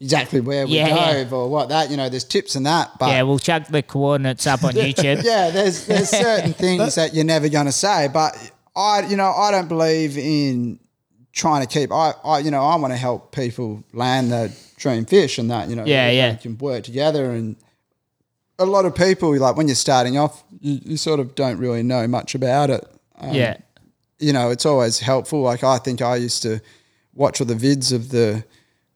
exactly where we Yeah, yeah. or what that, you know, there's tips and that. But yeah, we'll chuck the coordinates up on YouTube. yeah, there's there's certain things that you're never going to say. But I, you know, I don't believe in trying to keep. I, I you know, I want to help people land their dream fish and that. You know, Yeah, yeah. we can work together. And a lot of people, like when you're starting off, you, you sort of don't really know much about it. Um, yeah. you know, it's always helpful. Like I think I used to watch all the vids of the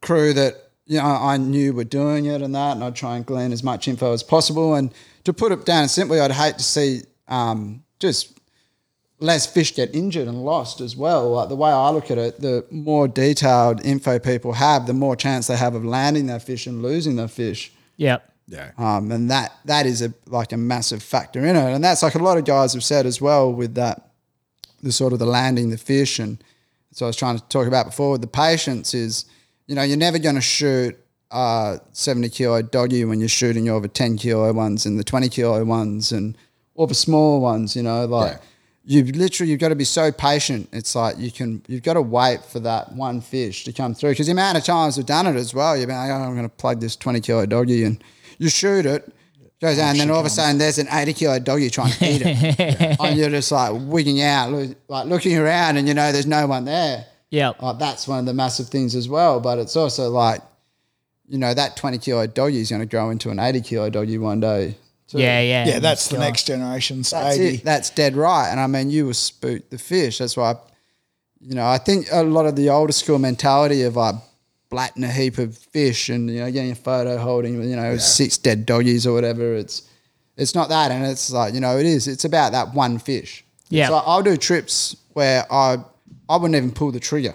crew that you know I knew we're doing it and that, and I'd try and glean as much info as possible. And to put it down simply, I'd hate to see um, just less fish get injured and lost as well. Like the way I look at it, the more detailed info people have, the more chance they have of landing their fish and losing their fish. Yep. Yeah. Um, and that that is a like a massive factor in it. And that's like a lot of guys have said as well with that the sort of the landing the fish and so I was trying to talk about before with the patience is, you know, you're never going to shoot uh, 70 kilo doggy when you're shooting over 10 kilo ones and the 20 kilo ones and all the small ones, you know, like Yeah. you've literally, you've got to be so patient. It's like you can, you've got to wait for that one fish to come through because the amount of times we've done it as well, you've been like, oh, I'm going to plug this 20 kilo doggy and you shoot it, goes down, and then all of a sudden there's an 80 kilo doggy trying to eat it. and you're just like wigging out, like looking around, and you know there's no one there. Yep. Like oh, that's one of the massive things as well. But it's also like, you know, that 20 kilo doggy is going to grow into an 80 kilo doggy one day. too. Yeah, yeah. Yeah, that's oh the next generation's That's 80. it. That's dead right. And I mean, you will spook the fish. That's why, you know, I think a lot of the older school mentality of like blatting a heap of fish and you know getting a photo holding you know six dead doggies or whatever. It's it's not that, and it's like you know it is. It's about that one fish. Yeah. So I'll do trips where I I wouldn't even pull the trigger.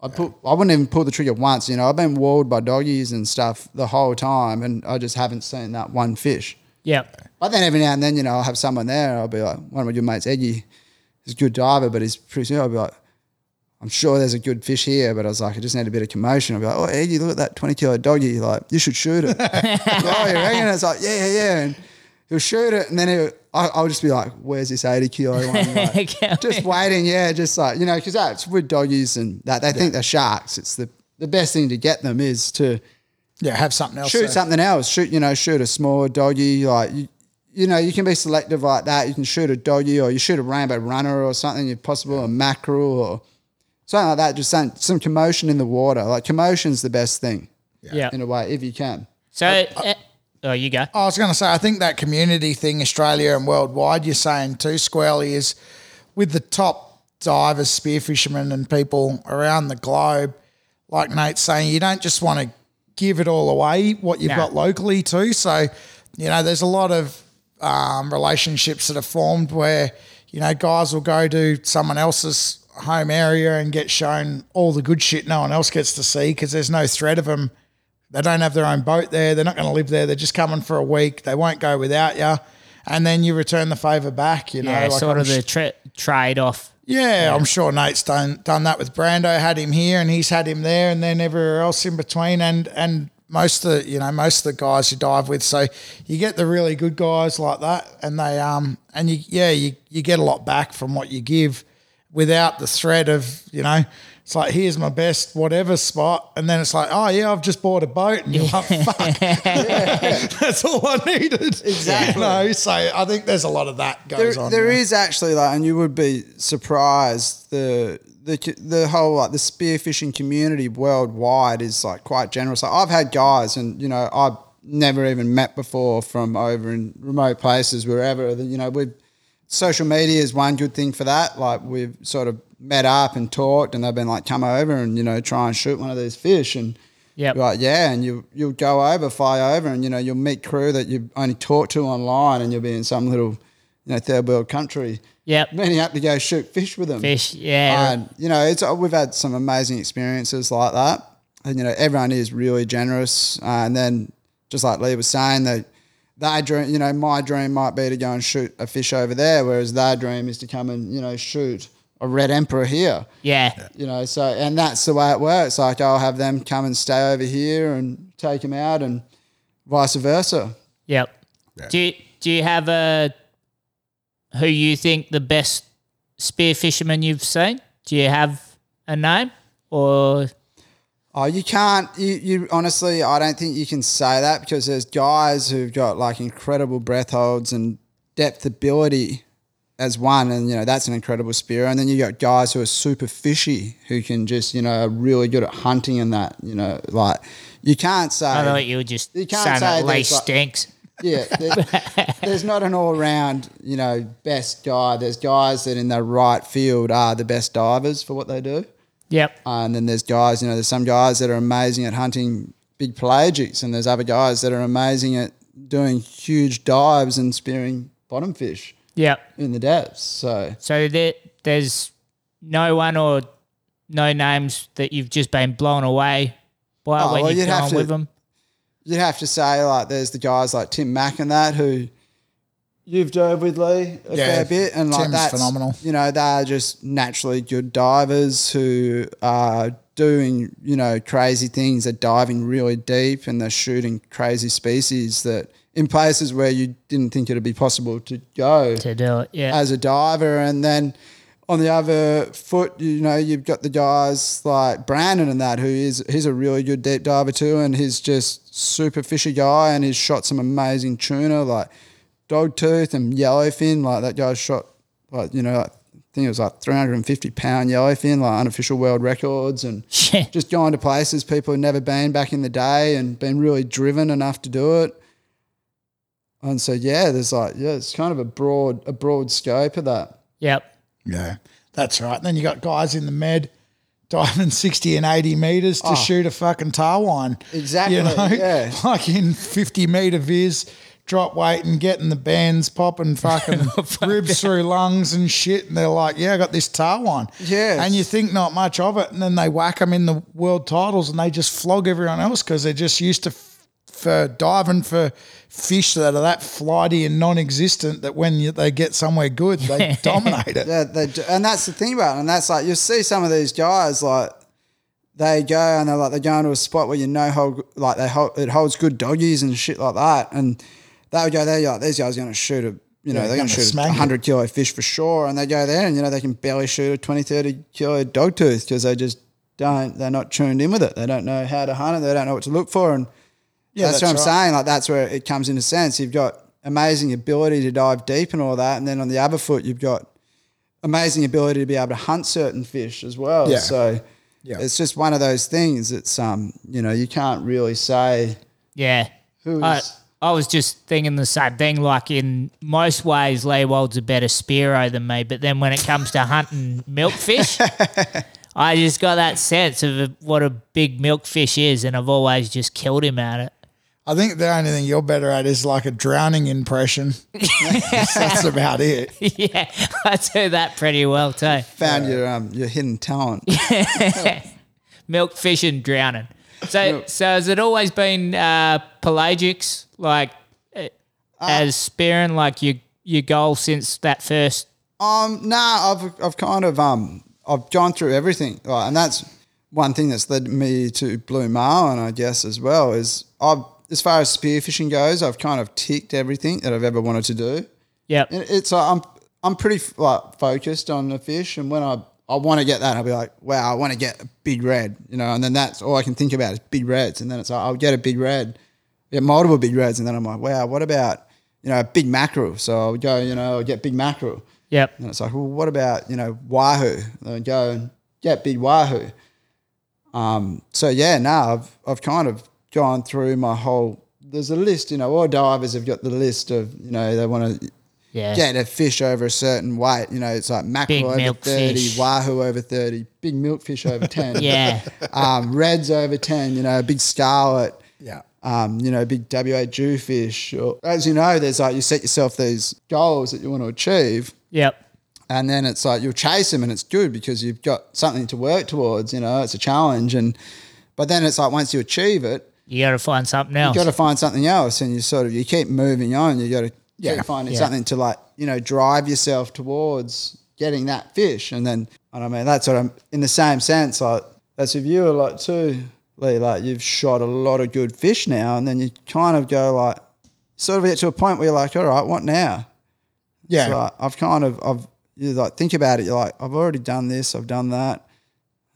I put I wouldn't even pull the trigger once. You know, I've been walled by doggies and stuff the whole time, and I just haven't seen that one fish. Yep. But then every now and then, you know, I'll have someone there. I'll be like, one of your mates, Eggy, he's a good diver, but he's pretty soon. I'll be like, I'm sure there's a good fish here, but I was like, I just need a bit of commotion. I'll be like, oh, Eggy, look at that 20 kilo doggy. Like, you should shoot it. oh, you reckon? It's like, yeah, yeah, yeah. And he'll shoot it, and then he'll, I, I'll just be like, where's this 80 kilo one? Like, just waiting, yeah, just like, you know, because that's with doggies and that, they think they're sharks. It's the, the best thing to get them is to, Yeah, have something else. shoot there. something else. Shoot, you know, shoot a small doggy. Like you, you know, you can be selective like that. You can shoot a doggy, or you shoot a rainbow runner, or something. If possible, a mackerel, or something like that. Just some, some commotion in the water. Like commotion's the best thing Yeah. in a way, if you can. So, uh, oh, you go. I was going to say, I think that community thing, Australia and worldwide, you're saying too, Squarely, is with the top divers, spearfishermen, and people around the globe, like Nate's saying, you don't just want to give it all away, what you've No. got locally too. So, you know, there's a lot of um, relationships that are formed where, you know, guys will go to someone else's home area and get shown all the good shit no one else gets to see because there's no threat of them they don't have their own boat there. They're not going to live there. They're just coming for a week. They won't go without you. And then you return the favour back, you know. Yeah, like sort I'm of the tra- trade off. yeah, I'm sure Nate's done done that with Brando. Had him here, and he's had him there, and then everywhere else in between. And and most of the you know most of the guys you dive with, so you get the really good guys like that, and they um and you yeah you you get a lot back from what you give, without the threat of you know. It's like here's my best whatever spot, and then it's like, oh yeah, I've just bought a boat, and you're like, fuck, that's all I needed. Exactly. You know, so I think there's a lot of that goes There, on. there yeah. is actually like, and you would be surprised the the the whole like the spearfishing community worldwide is like quite generous. Like I've had guys, and you know I've never even met before from over in remote places wherever. You know, we social media is one good thing for that. Like we've sort of met up and talked, and they've been like, come over and you know try and shoot one of these fish and. Yep. Right, yeah, and you you'll go over, fly over, and you know you'll meet crew that you only talked to online, and you'll be in some little, you know, third world country, Yep. meeting up to go shoot fish with them. Fish. Yeah. and you know, it's we've had some amazing experiences like that, and you know, everyone is really generous, uh, and then just like Lee was saying, that they their dream, you know, my dream might be to go and shoot a fish over there, whereas their dream is to come and you know shoot a red emperor here. Yeah. You know, so and that's the way it works. Like I'll have them come and stay over here and take them out, and vice versa. Yep. Do you, do you have a who you think the best spear fisherman you've seen? Do you have a name or Oh, you can't. You, you honestly, I don't think you can say that because there's guys who've got like incredible breath holds and depth ability as one, and you know that's an incredible spear. And then you got guys who are super fishy who can just you know are really good at hunting and that. You know, like you can't say. I thought you were just You can't say that Lee like- stinks. Yeah, there- there's not an all round, you know, best guy. There's guys that in the right field are the best divers for what they do. Yep. Uh, and then there's guys, you know, there's some guys that are amazing at hunting big pelagics, and there's other guys that are amazing at doing huge dives and spearing bottom fish Yep. in the depths. So So there, there's no one or no names that you've just been blown away by Oh, when well, you've you'd have gone to- with them. you'd have to say like there's the guys like Tim Mack and that who you've dove with Lee a Yeah, fair bit, and like Tim's that's phenomenal. You know, they're just naturally good divers who are doing you know crazy things. They're diving really deep and they're shooting crazy species that in places where you didn't think it'd be possible to go To do it, yeah. as a diver, and then. On the other foot, you know, you've got the guys like Brandon and that, who is he's a really good deep diver too, and he's just super fishy guy, and he's shot some amazing tuna like dogtooth and yellowfin. Like that guy shot like you know, like, I think it was like 350 pound yellowfin, like unofficial world records, and just going to places people had never been back in the day, and been really driven enough to do it. And so yeah, there's like yeah, it's kind of a broad a broad scope of that. yep. Yeah, that's right. And then you got guys in the med diving 60 and 80 meters to ah. shoot a fucking tarwhine. Oh. Exactly, You know, yeah. like in 50 meter viz, drop weight and getting the bands popping fucking oh, ribs through lungs and shit. And they're like, yeah, I got this tarwhine. Yes. And you think not much of it. And then they whack them in the world titles and they just flog everyone else because they're just used to f- for diving for fish that are that flighty and non-existent that when you, they get somewhere good, they dominate it. Yeah, they do. and that's the thing about it. And that's like you see some of these guys like they go and they're like they go into a spot where you know hold like they hold it holds good doggies and shit like that, and they would go there. You're like these guys are going to shoot a you know Yeah, they're going gonna shoot a hundred kilo fish for sure, and they go there and you know they can barely shoot a 20, 30 kilo dog tooth because they just don't they're not tuned in with it. They don't know how to hunt it. They don't know what to look for, and Yeah, that's, what I'm right. saying. Like that's where it comes into sense. You've got amazing ability to dive deep and all that, and then on the other foot, you've got amazing ability to be able to hunt certain fish as well. Yeah. So Yeah. it's just one of those things. It's um, you know, you can't really say Yeah. who's I, I was just thinking the same thing. Like in most ways, Leewald's a better spearo than me, but then when it comes to hunting milkfish, I just got that sense of what a big milkfish is, and I've always just killed him at it. I think the only thing you're better at is like a drowning impression. That's about it. yeah, I do that pretty well too. found your um your hidden talent. Milkfish and drowning. So, so has it always been uh, pelagics, like uh, as spearing, like your your goal since that first? Um, nah, I've I've kind of um I've gone through everything, like, and that's one thing that's led me to Blue Marlin, I guess, as well. Is I've as far as spearfishing goes, I've kind of ticked everything that I've ever wanted to do. It- It's uh, I'm I'm pretty like focused on the fish, and when I I want to get that, I'll be like, wow, I want to get a big red, you know, and then that's all I can think about is big reds, and then it's like I'll get a big red, get multiple big reds, and then I'm like, wow, what about you know a big mackerel? So I'll go, you know, I'll get big mackerel. Yep. And it's like, well, what about, you know, Wahoo? And I go and get big Wahoo. Um, so yeah, no, I've I've kind of gone through my whole there's a list, you know, all divers have got the list of, you know, they want to Yeah. get a fish over a certain weight. You know, it's like mackerel Big over milk 30, fish. Wahoo over 30, big milkfish over 10. Yeah. Um, reds over 10, you know, big scarlet Yeah. um, you know, big WA Jewfish. Or, as you know, there's like you set yourself these goals that you want to achieve, Yep. and then it's like you'll chase them, and it's good because you've got something to work towards. You know, it's a challenge, and but then it's like once you achieve it, You got to find something else. you got to find something else, and you sort of you keep moving on. You got to Yeah. keep finding Yeah. something to like you know drive yourself towards getting that fish, and then and I mean that's what I'm in the same sense. Like that's if you were like too, Lee, like you've shot a lot of good fish now, and then you kind of go like sort of get to a point where you're like, all right, what now? Yeah. Like, I've kind of I've you like think about it. You're like, I've already done this. I've done that.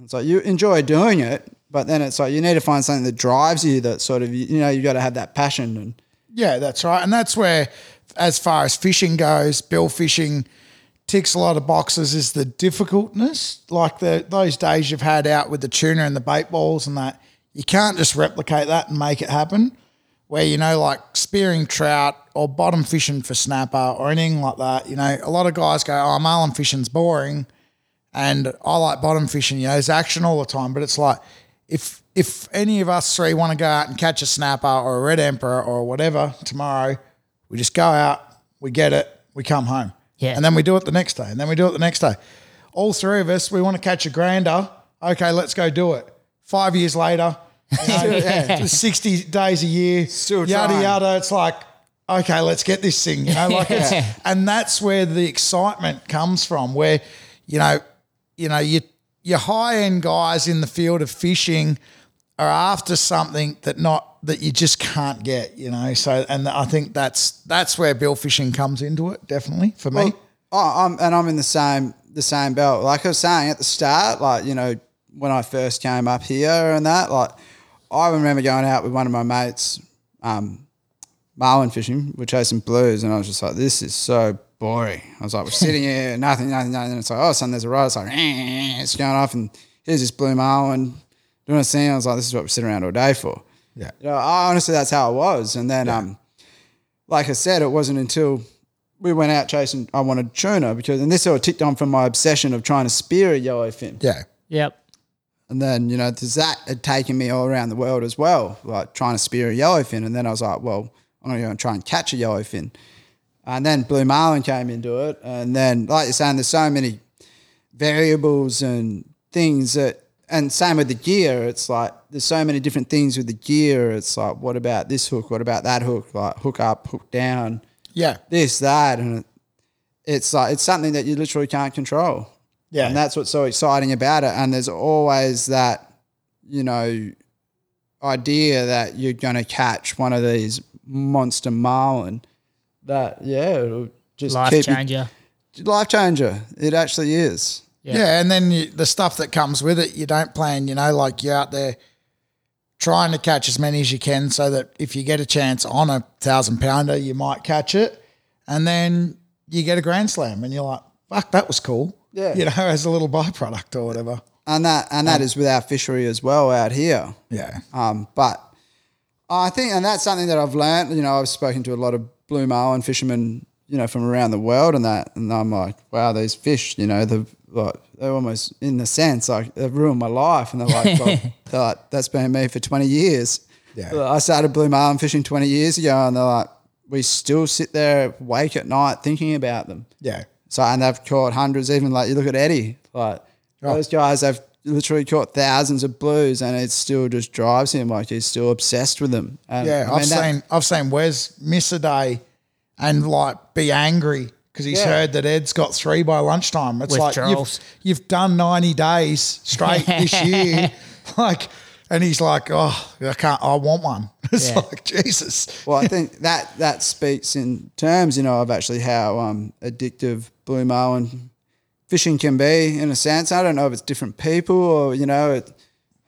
It's like you enjoy doing it, but then it's like you need to find something that drives you. That sort of you, know you got to have that passion and Yeah, that's right. And that's where, as far as fishing goes, bill fishing ticks a lot of boxes is the difficultness. Like the those days you've had out with the tuna and the bait balls and that, you can't just replicate that and make it happen. Where, you know, like spearing trout or bottom fishing for snapper or anything like that, you know, a lot of guys go, oh, marlin fishing's boring and I like bottom fishing. You know, there's action all the time, but it's like if if any of us three want to go out and catch a snapper or a red emperor or whatever tomorrow, we just go out, we get it, we come home, Yeah. and then we do it the next day, and then we do it the next day. All three of us, we want to catch a grander. Okay, let's go do it. Five years later, you know, Yeah. sixty days a year, Still yada trying. yada. It's like. Okay, let's get this thing. You know, like it's, and that's where the excitement comes from. Where, you know, you know, you your high end guys in the field of fishing are after something that not that you just can't get, you know. So and I think that's that's where bill fishing comes into it, definitely for me. Oh, I'm, and I'm in the same the same belt. Like I was saying at the start, like you know when I first came up here and that, like I remember going out with one of my mates, um, marlin fishing. We're chasing blues, and I was just like, "This is so boring." I was like, "We're sitting here, nothing, nothing, nothing." And it's like, "Oh, son, there's a rod." It's like, it's going off, and here's this blue marlin doing a thing. I was like, "This is what we sit around all day for." Yeah. You know, I, honestly, that's how it was. And then, um, like I said, it wasn't until we went out chasing. I wanted tuna because, and this sort of ticked on from my obsession of trying to spear a yellowfin. Yeah. Yep. And then, you know, there's that had taken me all around the world as well, like trying to spear a yellowfin. And then I was like, well, I'm going to go and try and catch a yellowfin. And then blue marlin came into it. And then, like you're saying, there's so many variables and things that, and same with the gear. It's like there's so many different things with the gear. It's like, what about this hook? What about that hook? Like hook up, hook down, Yeah. this, that. And it's like, it's something that you literally can't control. Yeah. And that's what's so exciting about it. And there's always that, you know, idea that you're going to catch one of these monster marlin that, yeah, it'll just Life keep you- changer. life changer. It actually is. Yeah. Yeah, and then you, the stuff that comes with it, you don't plan. You know, like you're out there trying to catch as many as you can, so that if you get a chance on a thousand pounder, you might catch it, and then you get a grand slam, and you're like, "Fuck, that was cool." Yeah. you know, as a little byproduct or whatever. And that, and that is with our fishery as well out here. Yeah, Um, but I think, and that's something that I've learned. You know, I've spoken to a lot of blue marlin fishermen, you know, from around the world, and that, and I'm like, wow, these fish, you know, they've like they're almost in the sense like they've ruined my life, and they're like, well, they're like that's been me for 20 years. Yeah. I started blue marlin fishing 20 years ago, and they're like, we still sit there awake at night thinking about them. yeah, So and they've caught hundreds. Even like you look at Eddie, like oh. those guys have literally caught thousands of blues, and it still just drives him. Like he's still obsessed with them. And, yeah. I I've that- seen I've seen Wes miss a day and like be angry because he's Yeah. heard that Ed's got three by lunchtime. It's like you've, you've done ninety days straight this year, like, and he's like, oh, I can't, I want one. It's Yeah. like Jesus. well, I think that that speaks in terms, you know, of actually how um, addictive blue marlin fishing can be in a sense. I don't know if it's different people or you know, it,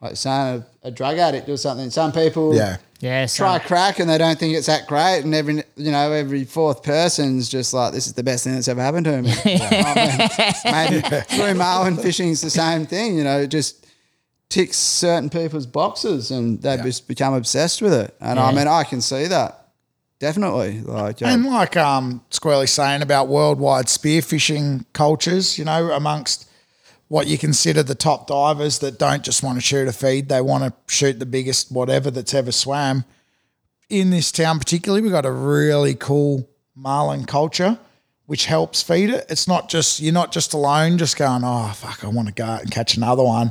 like saying a, a drug addict or something. Some people, Yeah, Yeah. try So, crack and they don't think it's that great, and every you know every fourth person's just like this is the best thing that's ever happened to me. I mean, maybe blue marlin fishing is the same thing. You know, it just ticks certain people's boxes, and they just become obsessed with it. And I mean, I can see that definitely. Like, and like um, Squirrely's saying about worldwide spearfishing cultures, you know, amongst what you consider the top divers that don't just want to shoot a feed, they want to shoot the biggest whatever that's ever swam. In this town, particularly, we've got a really cool marlin culture, which helps feed it. It's not just you're not just alone, just going, oh fuck, I want to go out and catch another one.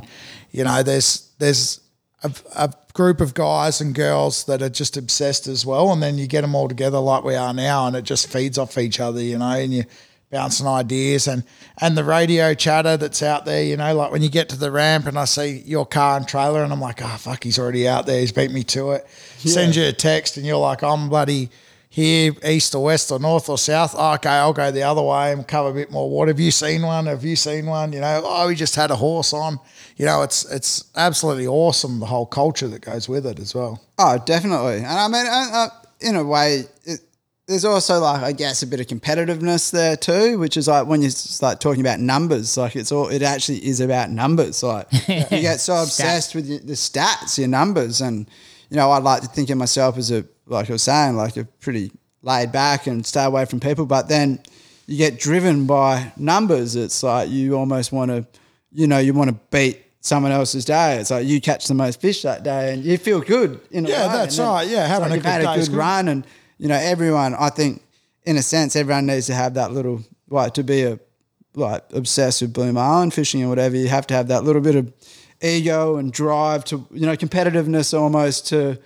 You know, there's there's a, a group of guys and girls that are just obsessed as well, and then you get them all together like we are now, and it just feeds off each other, you know, and you bouncing ideas and and the radio chatter that's out there, you know, like when you get to the ramp and I see your car and trailer and I'm like, oh fuck, he's already out there, he's beat me to it. Send you a text and you're like, I'm bloody here, east or west or north or south. Oh, okay, I'll go the other way and cover a bit more water. Have you seen one? Have you seen one? You know, oh, we just had a horse on. You know, it's it's absolutely awesome the whole culture that goes with it as well. Oh, definitely. And I mean, uh, uh, in a way, it, there's also like I guess a bit of competitiveness there too, which is like when you start talking about numbers, like it's all it actually is about numbers. Like you get so obsessed with your, the stats, your numbers, and you know I'd like to think of myself as a like I was saying, like a pretty laid back and stay away from people, but then you get driven by numbers. It's like you almost want to, you know, you want to beat someone else's day. It's like you catch the most fish that day, and you feel good. In Yeah, way. that's then right. Yeah, having like a you've good had a good good. run, and you know everyone. I think, in a sense, everyone needs to have that little like to be a like obsessed with blue marlin fishing or whatever. You have to have that little bit of ego and drive to you know competitiveness almost to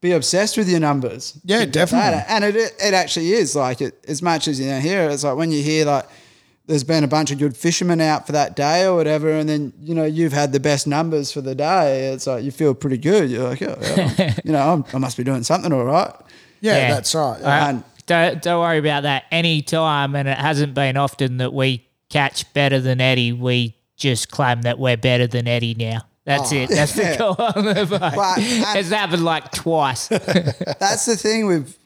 be obsessed with your numbers. Yeah, definitely. And it it actually is like it as much as you know here. It's like when you hear like there's been a bunch of good fishermen out for that day or whatever, and then you know you've had the best numbers for the day. It's like you feel pretty good. You're like, oh, yeah, you know, I'm, I must be doing something all right. Yeah, that's right. And- don't, don't worry about that. Any time, and it hasn't been often that we catch better than Eddie, we just claim that we're better than Eddie now. That's ah. it. That's the goal on the boat. But- it's happened like twice. That's the thing with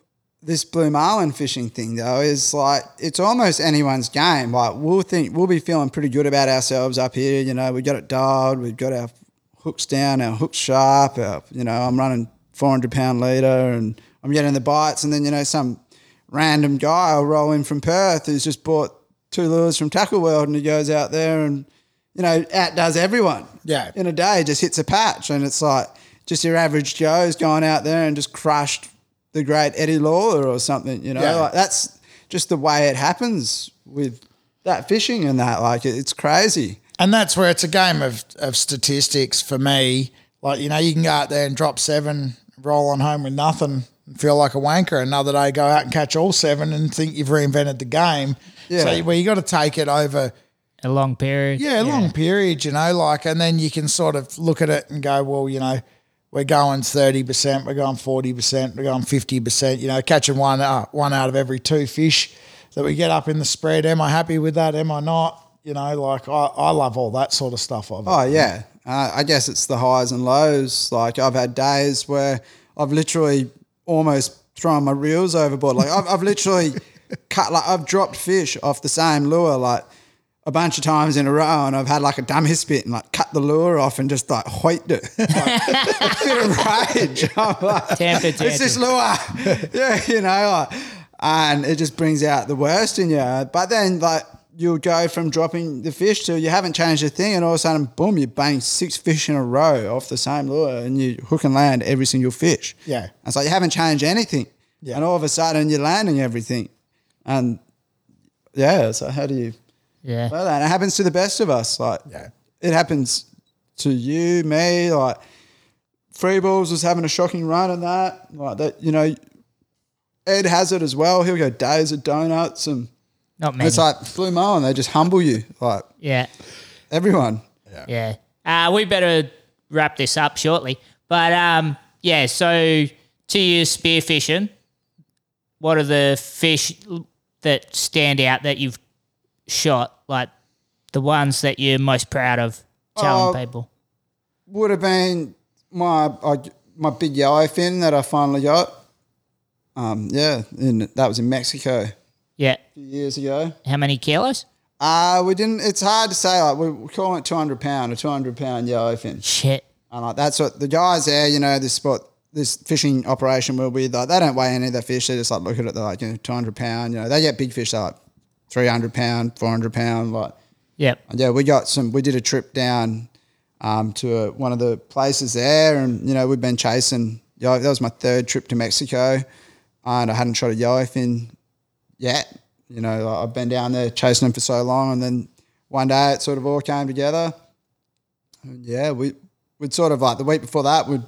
this blue marlin fishing thing though is like it's almost anyone's game. Like we'll think we'll be feeling pretty good about ourselves up here. You know, we got it dialed. We've got our hooks down, our hooks sharp. Our, you know, I'm running 400 pound leader and I'm getting the bites. And then you know some random guy will roll in from Perth who's just bought two lures from Tackle World and he goes out there and you know outdoes everyone. Yeah. in a day just hits a patch and it's like just your average Joe's going out there and just crushed the great Eddie Lawler or something. You know, Yeah. like that's just the way it happens with that fishing and that. Like it- it's crazy. And that's where it's a game of, of statistics for me. Like, you know, you can go out there and drop seven, roll on home with nothing, and feel like a wanker. Another day, go out and catch all seven and think you've reinvented the game. Yeah. So, well, you got to take it over, A long period. yeah, a long period, you know, like, and then you can sort of look at it and go, well, you know, we're going 30%, we're going 40%, we're going 50%, you know, catching one, uh, one out of every two fish that we get up in the spread. Am I happy with that? Am I not? You know, like, I, I love all that sort of stuff of it. Oh yeah, uh, I guess it's the highs and lows. Like I've had days where I've literally almost thrown my reels overboard. Like I've, I've literally cut, like I've dropped fish off the same lure like a bunch of times in a row, and I've had like a dummy spit and like cut the lure off and just like hoiked it. like, a bit of rage. I'm like, Temper it's this lure, yeah, you know, like, and it just brings out the worst in you. But then like you'll go from dropping the fish to you haven't changed a thing, and all of a sudden, boom, you bang six fish in a row off the same lure, and you hook and land every single fish. Yeah. And so you haven't changed anything, Yeah. and all of a sudden you're landing everything, and yeah. So how do you? Yeah. Well, and it happens to the best of us. Like, Yeah. it happens to you, me. Like, Free Balls was having a shocking run and that. Like that, you know. Ed has it as well. He'll go days of donuts, and Not many. it's like Blue Marlin. They just humble you, like yeah. everyone. Yeah. Uh, we better wrap this up shortly. But um, yeah, so to your spearfishing, what are the fish that stand out that you've shot? Like the ones that you're most proud of telling Oh, people? Would have been my I, my big yellowfin that I finally got. Um, yeah, in, that was in Mexico Yeah, a few years ago. How many kilos? Uh, we didn't. It's hard to say. Like we we call it two hundred pound, a two hundred pound yellowfin. Shit. And like that's what the guys there, you know, this spot, this fishing operation will be like they don't weigh any of the fish. They just like look at it. They're like, you know, two hundred pound. You know, they get big fish. They're like three hundred pound, four hundred pound. Like, Yep. and yeah, we got some. We did a trip down um, to a, one of the places there, and you know, we've been chasing. Yeah, that was my third trip to Mexico, and I hadn't shot a yellowfin yet. You know, like, I've been down there chasing them for so long, and then one day it sort of all came together. And yeah, we we'd sort of like the week before that, we'd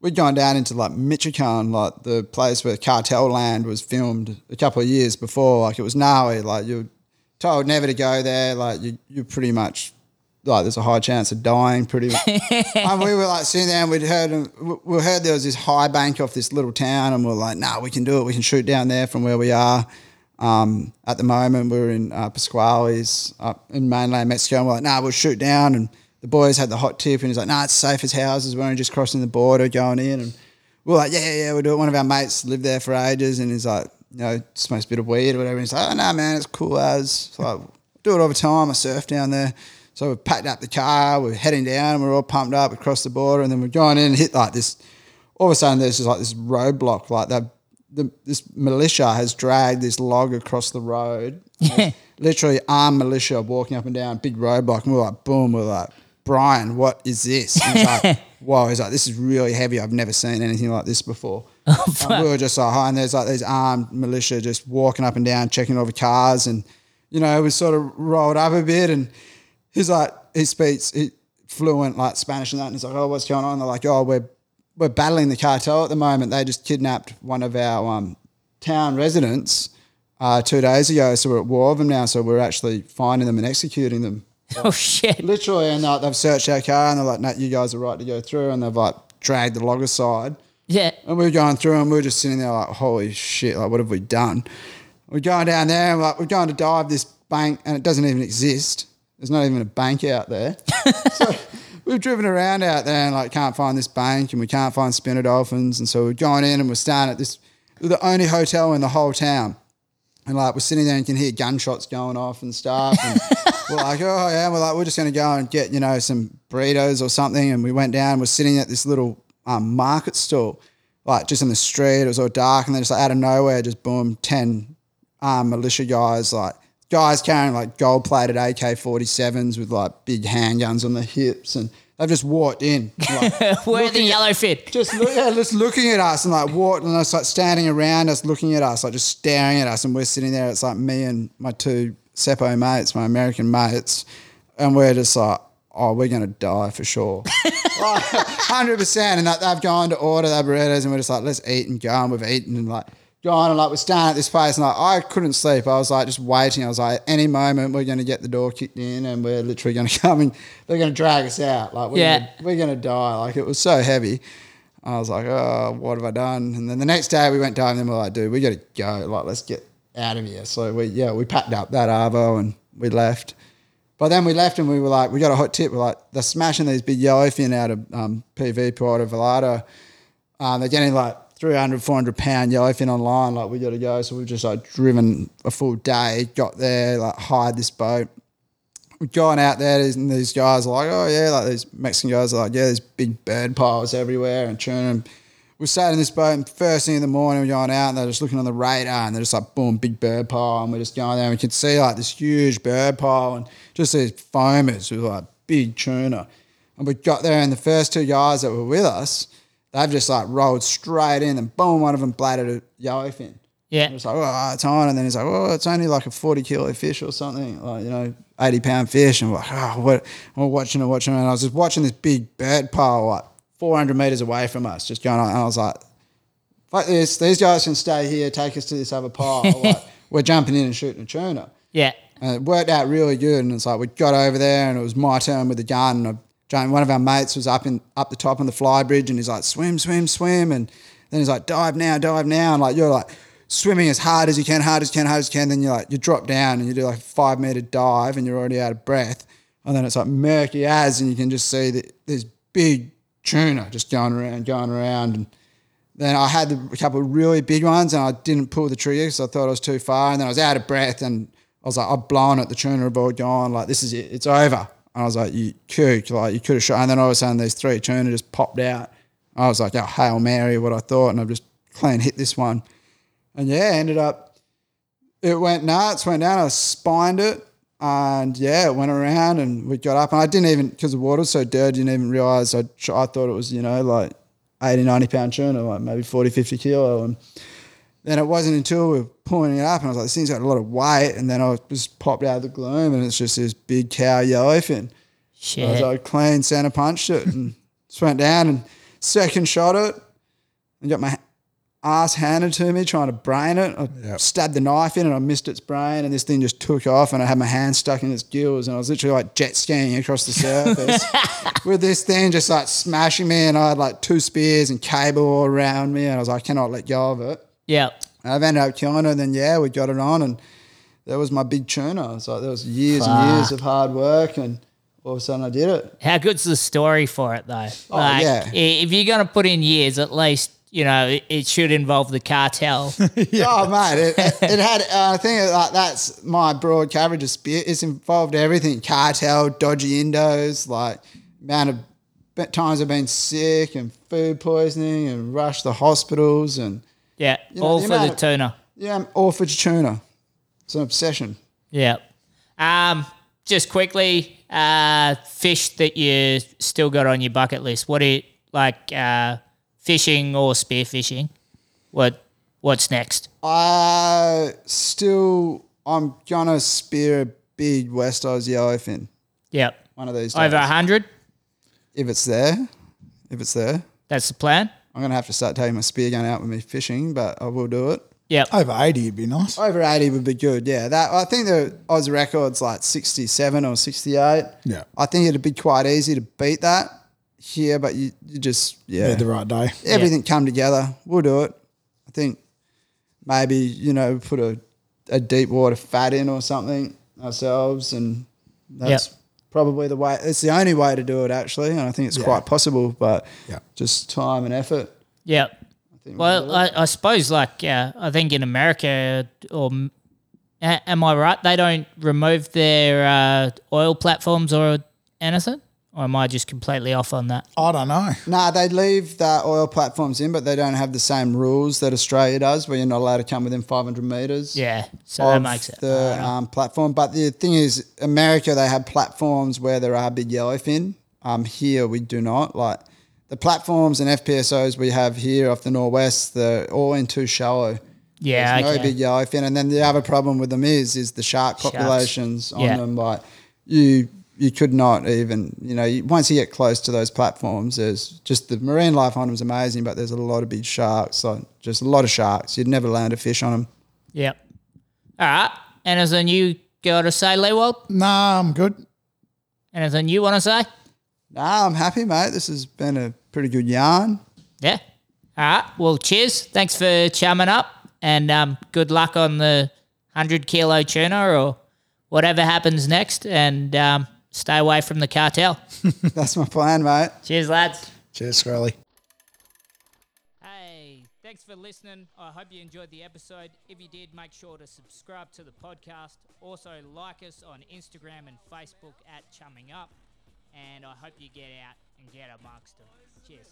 we'd gone down into like Michoacan, like the place where Cartel Land was filmed a couple of years before. Like it was gnarly. Like you're told never to go there. Like you you're pretty much like there's a high chance of dying pretty and we were like sitting there and we'd heard we heard there was this high bank off this little town and we are like, nah, we can do it. We can shoot down there from where we are. Um, at the moment, we are in uh, Pascuales up in mainland Mexico. And we're like, nah, we'll shoot down. And the boys had the hot tip, and he's like, nah, it's safe as houses. We're only just crossing the border, going in. And we are like, yeah, yeah, we'll do it. One of our mates lived there for ages, and he's like, you know, smokes a bit of weed or whatever. And he's like, oh, no, nah, man, it's cool as. So like, do it all the time. I surf down there. So we packed up the car, we're heading down, and we're all pumped up across the border, and then we're going in and hit like this. All of a sudden, there's just like this roadblock, like that. The, this militia has dragged this log across the road. Yeah. literally armed militia walking up and down, big roadblock, and we're like, boom, we're like, Brian, what is this? And he's like, whoa, he's like, this is really heavy. I've never seen anything like this before. Oh, and we were just like, oh, and there's like these armed militia just walking up and down, checking over cars. And, you know, we sort of rolled up a bit. And he's like, he speaks he, fluent like Spanish and that. And he's like, oh, what's going on? They're like, oh, we're, we're battling the cartel at the moment. They just kidnapped one of our um, town residents uh, two days ago. So we're at war with them now. So we're actually finding them and executing them. Oh shit! Literally, and like, they've searched our car and they're like, "No, you guys are right to go through," and they've like dragged the log aside. Yeah. And we were going through and we are just sitting there like, "Holy shit! Like, what have we done?" We're going down there and like we're going to dive this bank and it doesn't even exist. There's not even a bank out there. so we've driven around out there and like can't find this bank and we can't find spinner dolphins and so we're going in and we're staying at this the only hotel in the whole town. And like we're sitting there and you can hear gunshots going off and stuff. And we're like, oh yeah, we're like, we're just gonna go and get, you know, some burritos or something. And we went down, we're sitting at this little um, market stall, like just in the street. It was all dark, and then just like out of nowhere, just boom, ten um, militia guys, like guys carrying like gold plated AK 47s with like big handguns on the hips and they've just walked in. Like, Where the yellow fit? Just look, yeah, just looking at us and like walked and it's like standing around us, looking at us, like just staring at us, and we're sitting there. It's like me and my two Seppo mates, my American mates, and we're just like, oh, we're gonna die for sure, hundred percent. And that they've gone to order their burritos, and we're just like, let's eat and go, and we've eaten and like gone and like we're standing at this place and like I couldn't sleep. I was like just waiting. I was like, any moment we're gonna get the door kicked in and we're literally gonna come and they're gonna drag us out. Like we're yeah. gonna, we're gonna die. Like it was so heavy. I was like, oh, what have I done? And then the next day we went down and we're like, dude, we gotta go. Like let's get out of here. So we yeah, we packed up that arvo and we left. But then we left and we were like, we got a hot tip. We're like, they're smashing these big yellowfin out of um, PV Puerto Vallarta. Um, they're getting like 300, 400 pound yellowfin online. Like, we got to go. So we've just like driven a full day, got there, like hired this boat. We've gone out there and these guys are like, oh yeah, like these Mexican guys are like, yeah, there's big bird piles everywhere and churning we sat in this boat and first thing in the morning we're going out and they're just looking on the radar and they're just like boom big bird pile and we're just going there and we can see like this huge bird pile and just these foamers with like big tuna. And we got there and the first two guys that were with us they've just like rolled straight in and boom one of them bladdered a yellowfin. Yeah. it's like oh it's on. And then he's like oh it's only like a 40 kilo fish or something like you know 80 pound fish. And we're like oh what I'm watching and watching and I was just watching this big bird pile like 400 meters away from us, just going on. And I was like, fuck this. These guys can stay here, take us to this other pile. like, we're jumping in and shooting a tuna. Yeah. And it worked out really good. And it's like, we got over there and it was my turn with the gun. And I, one of our mates was up in up the top on the fly bridge and he's like, swim, swim, swim. And then he's like, dive now, dive now. And like, you're like, swimming as hard as you can, hard as you can, hard as you can. Then you like you drop down and you do like a five meter dive and you're already out of breath. And then it's like murky as, and you can just see that there's big tuna just going around, going around. And then I had a couple of really big ones and I didn't pull the trigger because I thought I was too far. And then I was out of breath and I was like, I've blown it. The tuna aboard gone. Like, this is it. It's over. And I was like, you kook. Like, you could have shot. And then all of a sudden, these three tuna just popped out. I was like, oh, Hail Mary, what I thought. And I've just clean hit this one. And yeah, ended up, it went nuts, went down. I spined it and yeah, it went around and we got up. And I didn't even, because the water was so dirty, didn't even realize. I, I thought it was, you know, like 80, 90 pound tuna, like maybe 40, 50 kilo. And then it wasn't until we were pulling it up and I was like, this thing's got a lot of weight. And then I just popped out of the gloom and it's just this big cow yellowfin. Shit. I was like, clean center punched it. And Just went down and second shot it and got my ass handed to me trying to brain it. I Yep. stabbed the knife in and I missed its brain and this thing just took off and I had my hand stuck in its gills and I was literally like jet skiing across the surface with this thing just like smashing me and I had like two spears and cable all around me and I was like, I cannot let go of it. Yeah. I've ended up killing it and then yeah, we got it on and that was my big tuna. It's like there was years and years of hard work and all of a sudden I did it. How good's the story for it though? Oh, like, yeah. If you're gonna put in years, at least you know it, it should involve the cartel. Oh mate, it, it, it had. Uh, I think like that's my broad coverage of spear. It's involved everything: cartel, dodgy indos, like amount of times I've been sick and food poisoning and rushed to hospitals and yeah, know, all the for the of- tuna. yeah, all for the tuna. It's an obsession. Yeah. Um, just quickly, uh, fish that you still got on your bucket list. What do you like? Uh, fishing or spearfishing? What What's next? I still, I'm gonna spear a big West Oz yellowfin Yep. one of these days. Over a hundred. if it's there, if it's there, That's the plan. I'm gonna have to start taking my spear gun out with me fishing, but I will do it. Yep. Over 80 would be nice. Over 80 would be good. Yeah, that I think the Oz record's like 67 or 68. Yeah. I think it'd be quite easy to beat that here, but you, you just yeah, Yeah, the right day. everything come together. We'll do it. I think maybe you know put a, a deep water FAD in or something ourselves, and that's Yep. probably the way. It's the only way to do it actually, and I think it's Yeah. quite possible. But Yeah. just time and effort. Yep. think we can Well, I, I suppose like uh, I think in America or a- am I right? They don't remove their uh, oil platforms or anything, or am I just completely off on that? I don't know. Nah, they leave the oil platforms in, but they don't have the same rules that Australia does, where you're not allowed to come within 500 meters. Yeah, so that makes it. the um, platform. But the thing is, America they have platforms where there are big yellowfin. Um, here we do not. Like the platforms and FPSOs we have here off the northwest, they're all in too shallow. yeah, There's okay. no big yellowfin. And then the other problem with them is is the shark Sharks. populations on Yeah. them. Like you you could not even you know you, once you get close to those platforms, there's just the marine life on them is amazing, but there's a lot of big sharks. Like just a lot of sharks. You'd never land a fish on them. Yep. All right. Anything you got to say, Leewald? Nah, I'm good. Anything you want to say? Nah, I'm happy, mate. This has been a pretty good yarn. Yeah. All right. Well, cheers. Thanks for chumming up, and um, good luck on the hundred kilo tuna or whatever happens next, and um, stay away from the cartel. That's my plan, mate. cheers, lads. Cheers, Scrolly. Hey, thanks for listening. I hope you enjoyed the episode. If you did, make sure to subscribe to the podcast. Also, like us on Instagram and Facebook at Chumming Up. And I hope you get out and get amongst them. Cheers.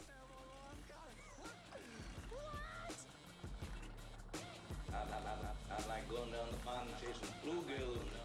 I like going down the pond and chasing bluegills.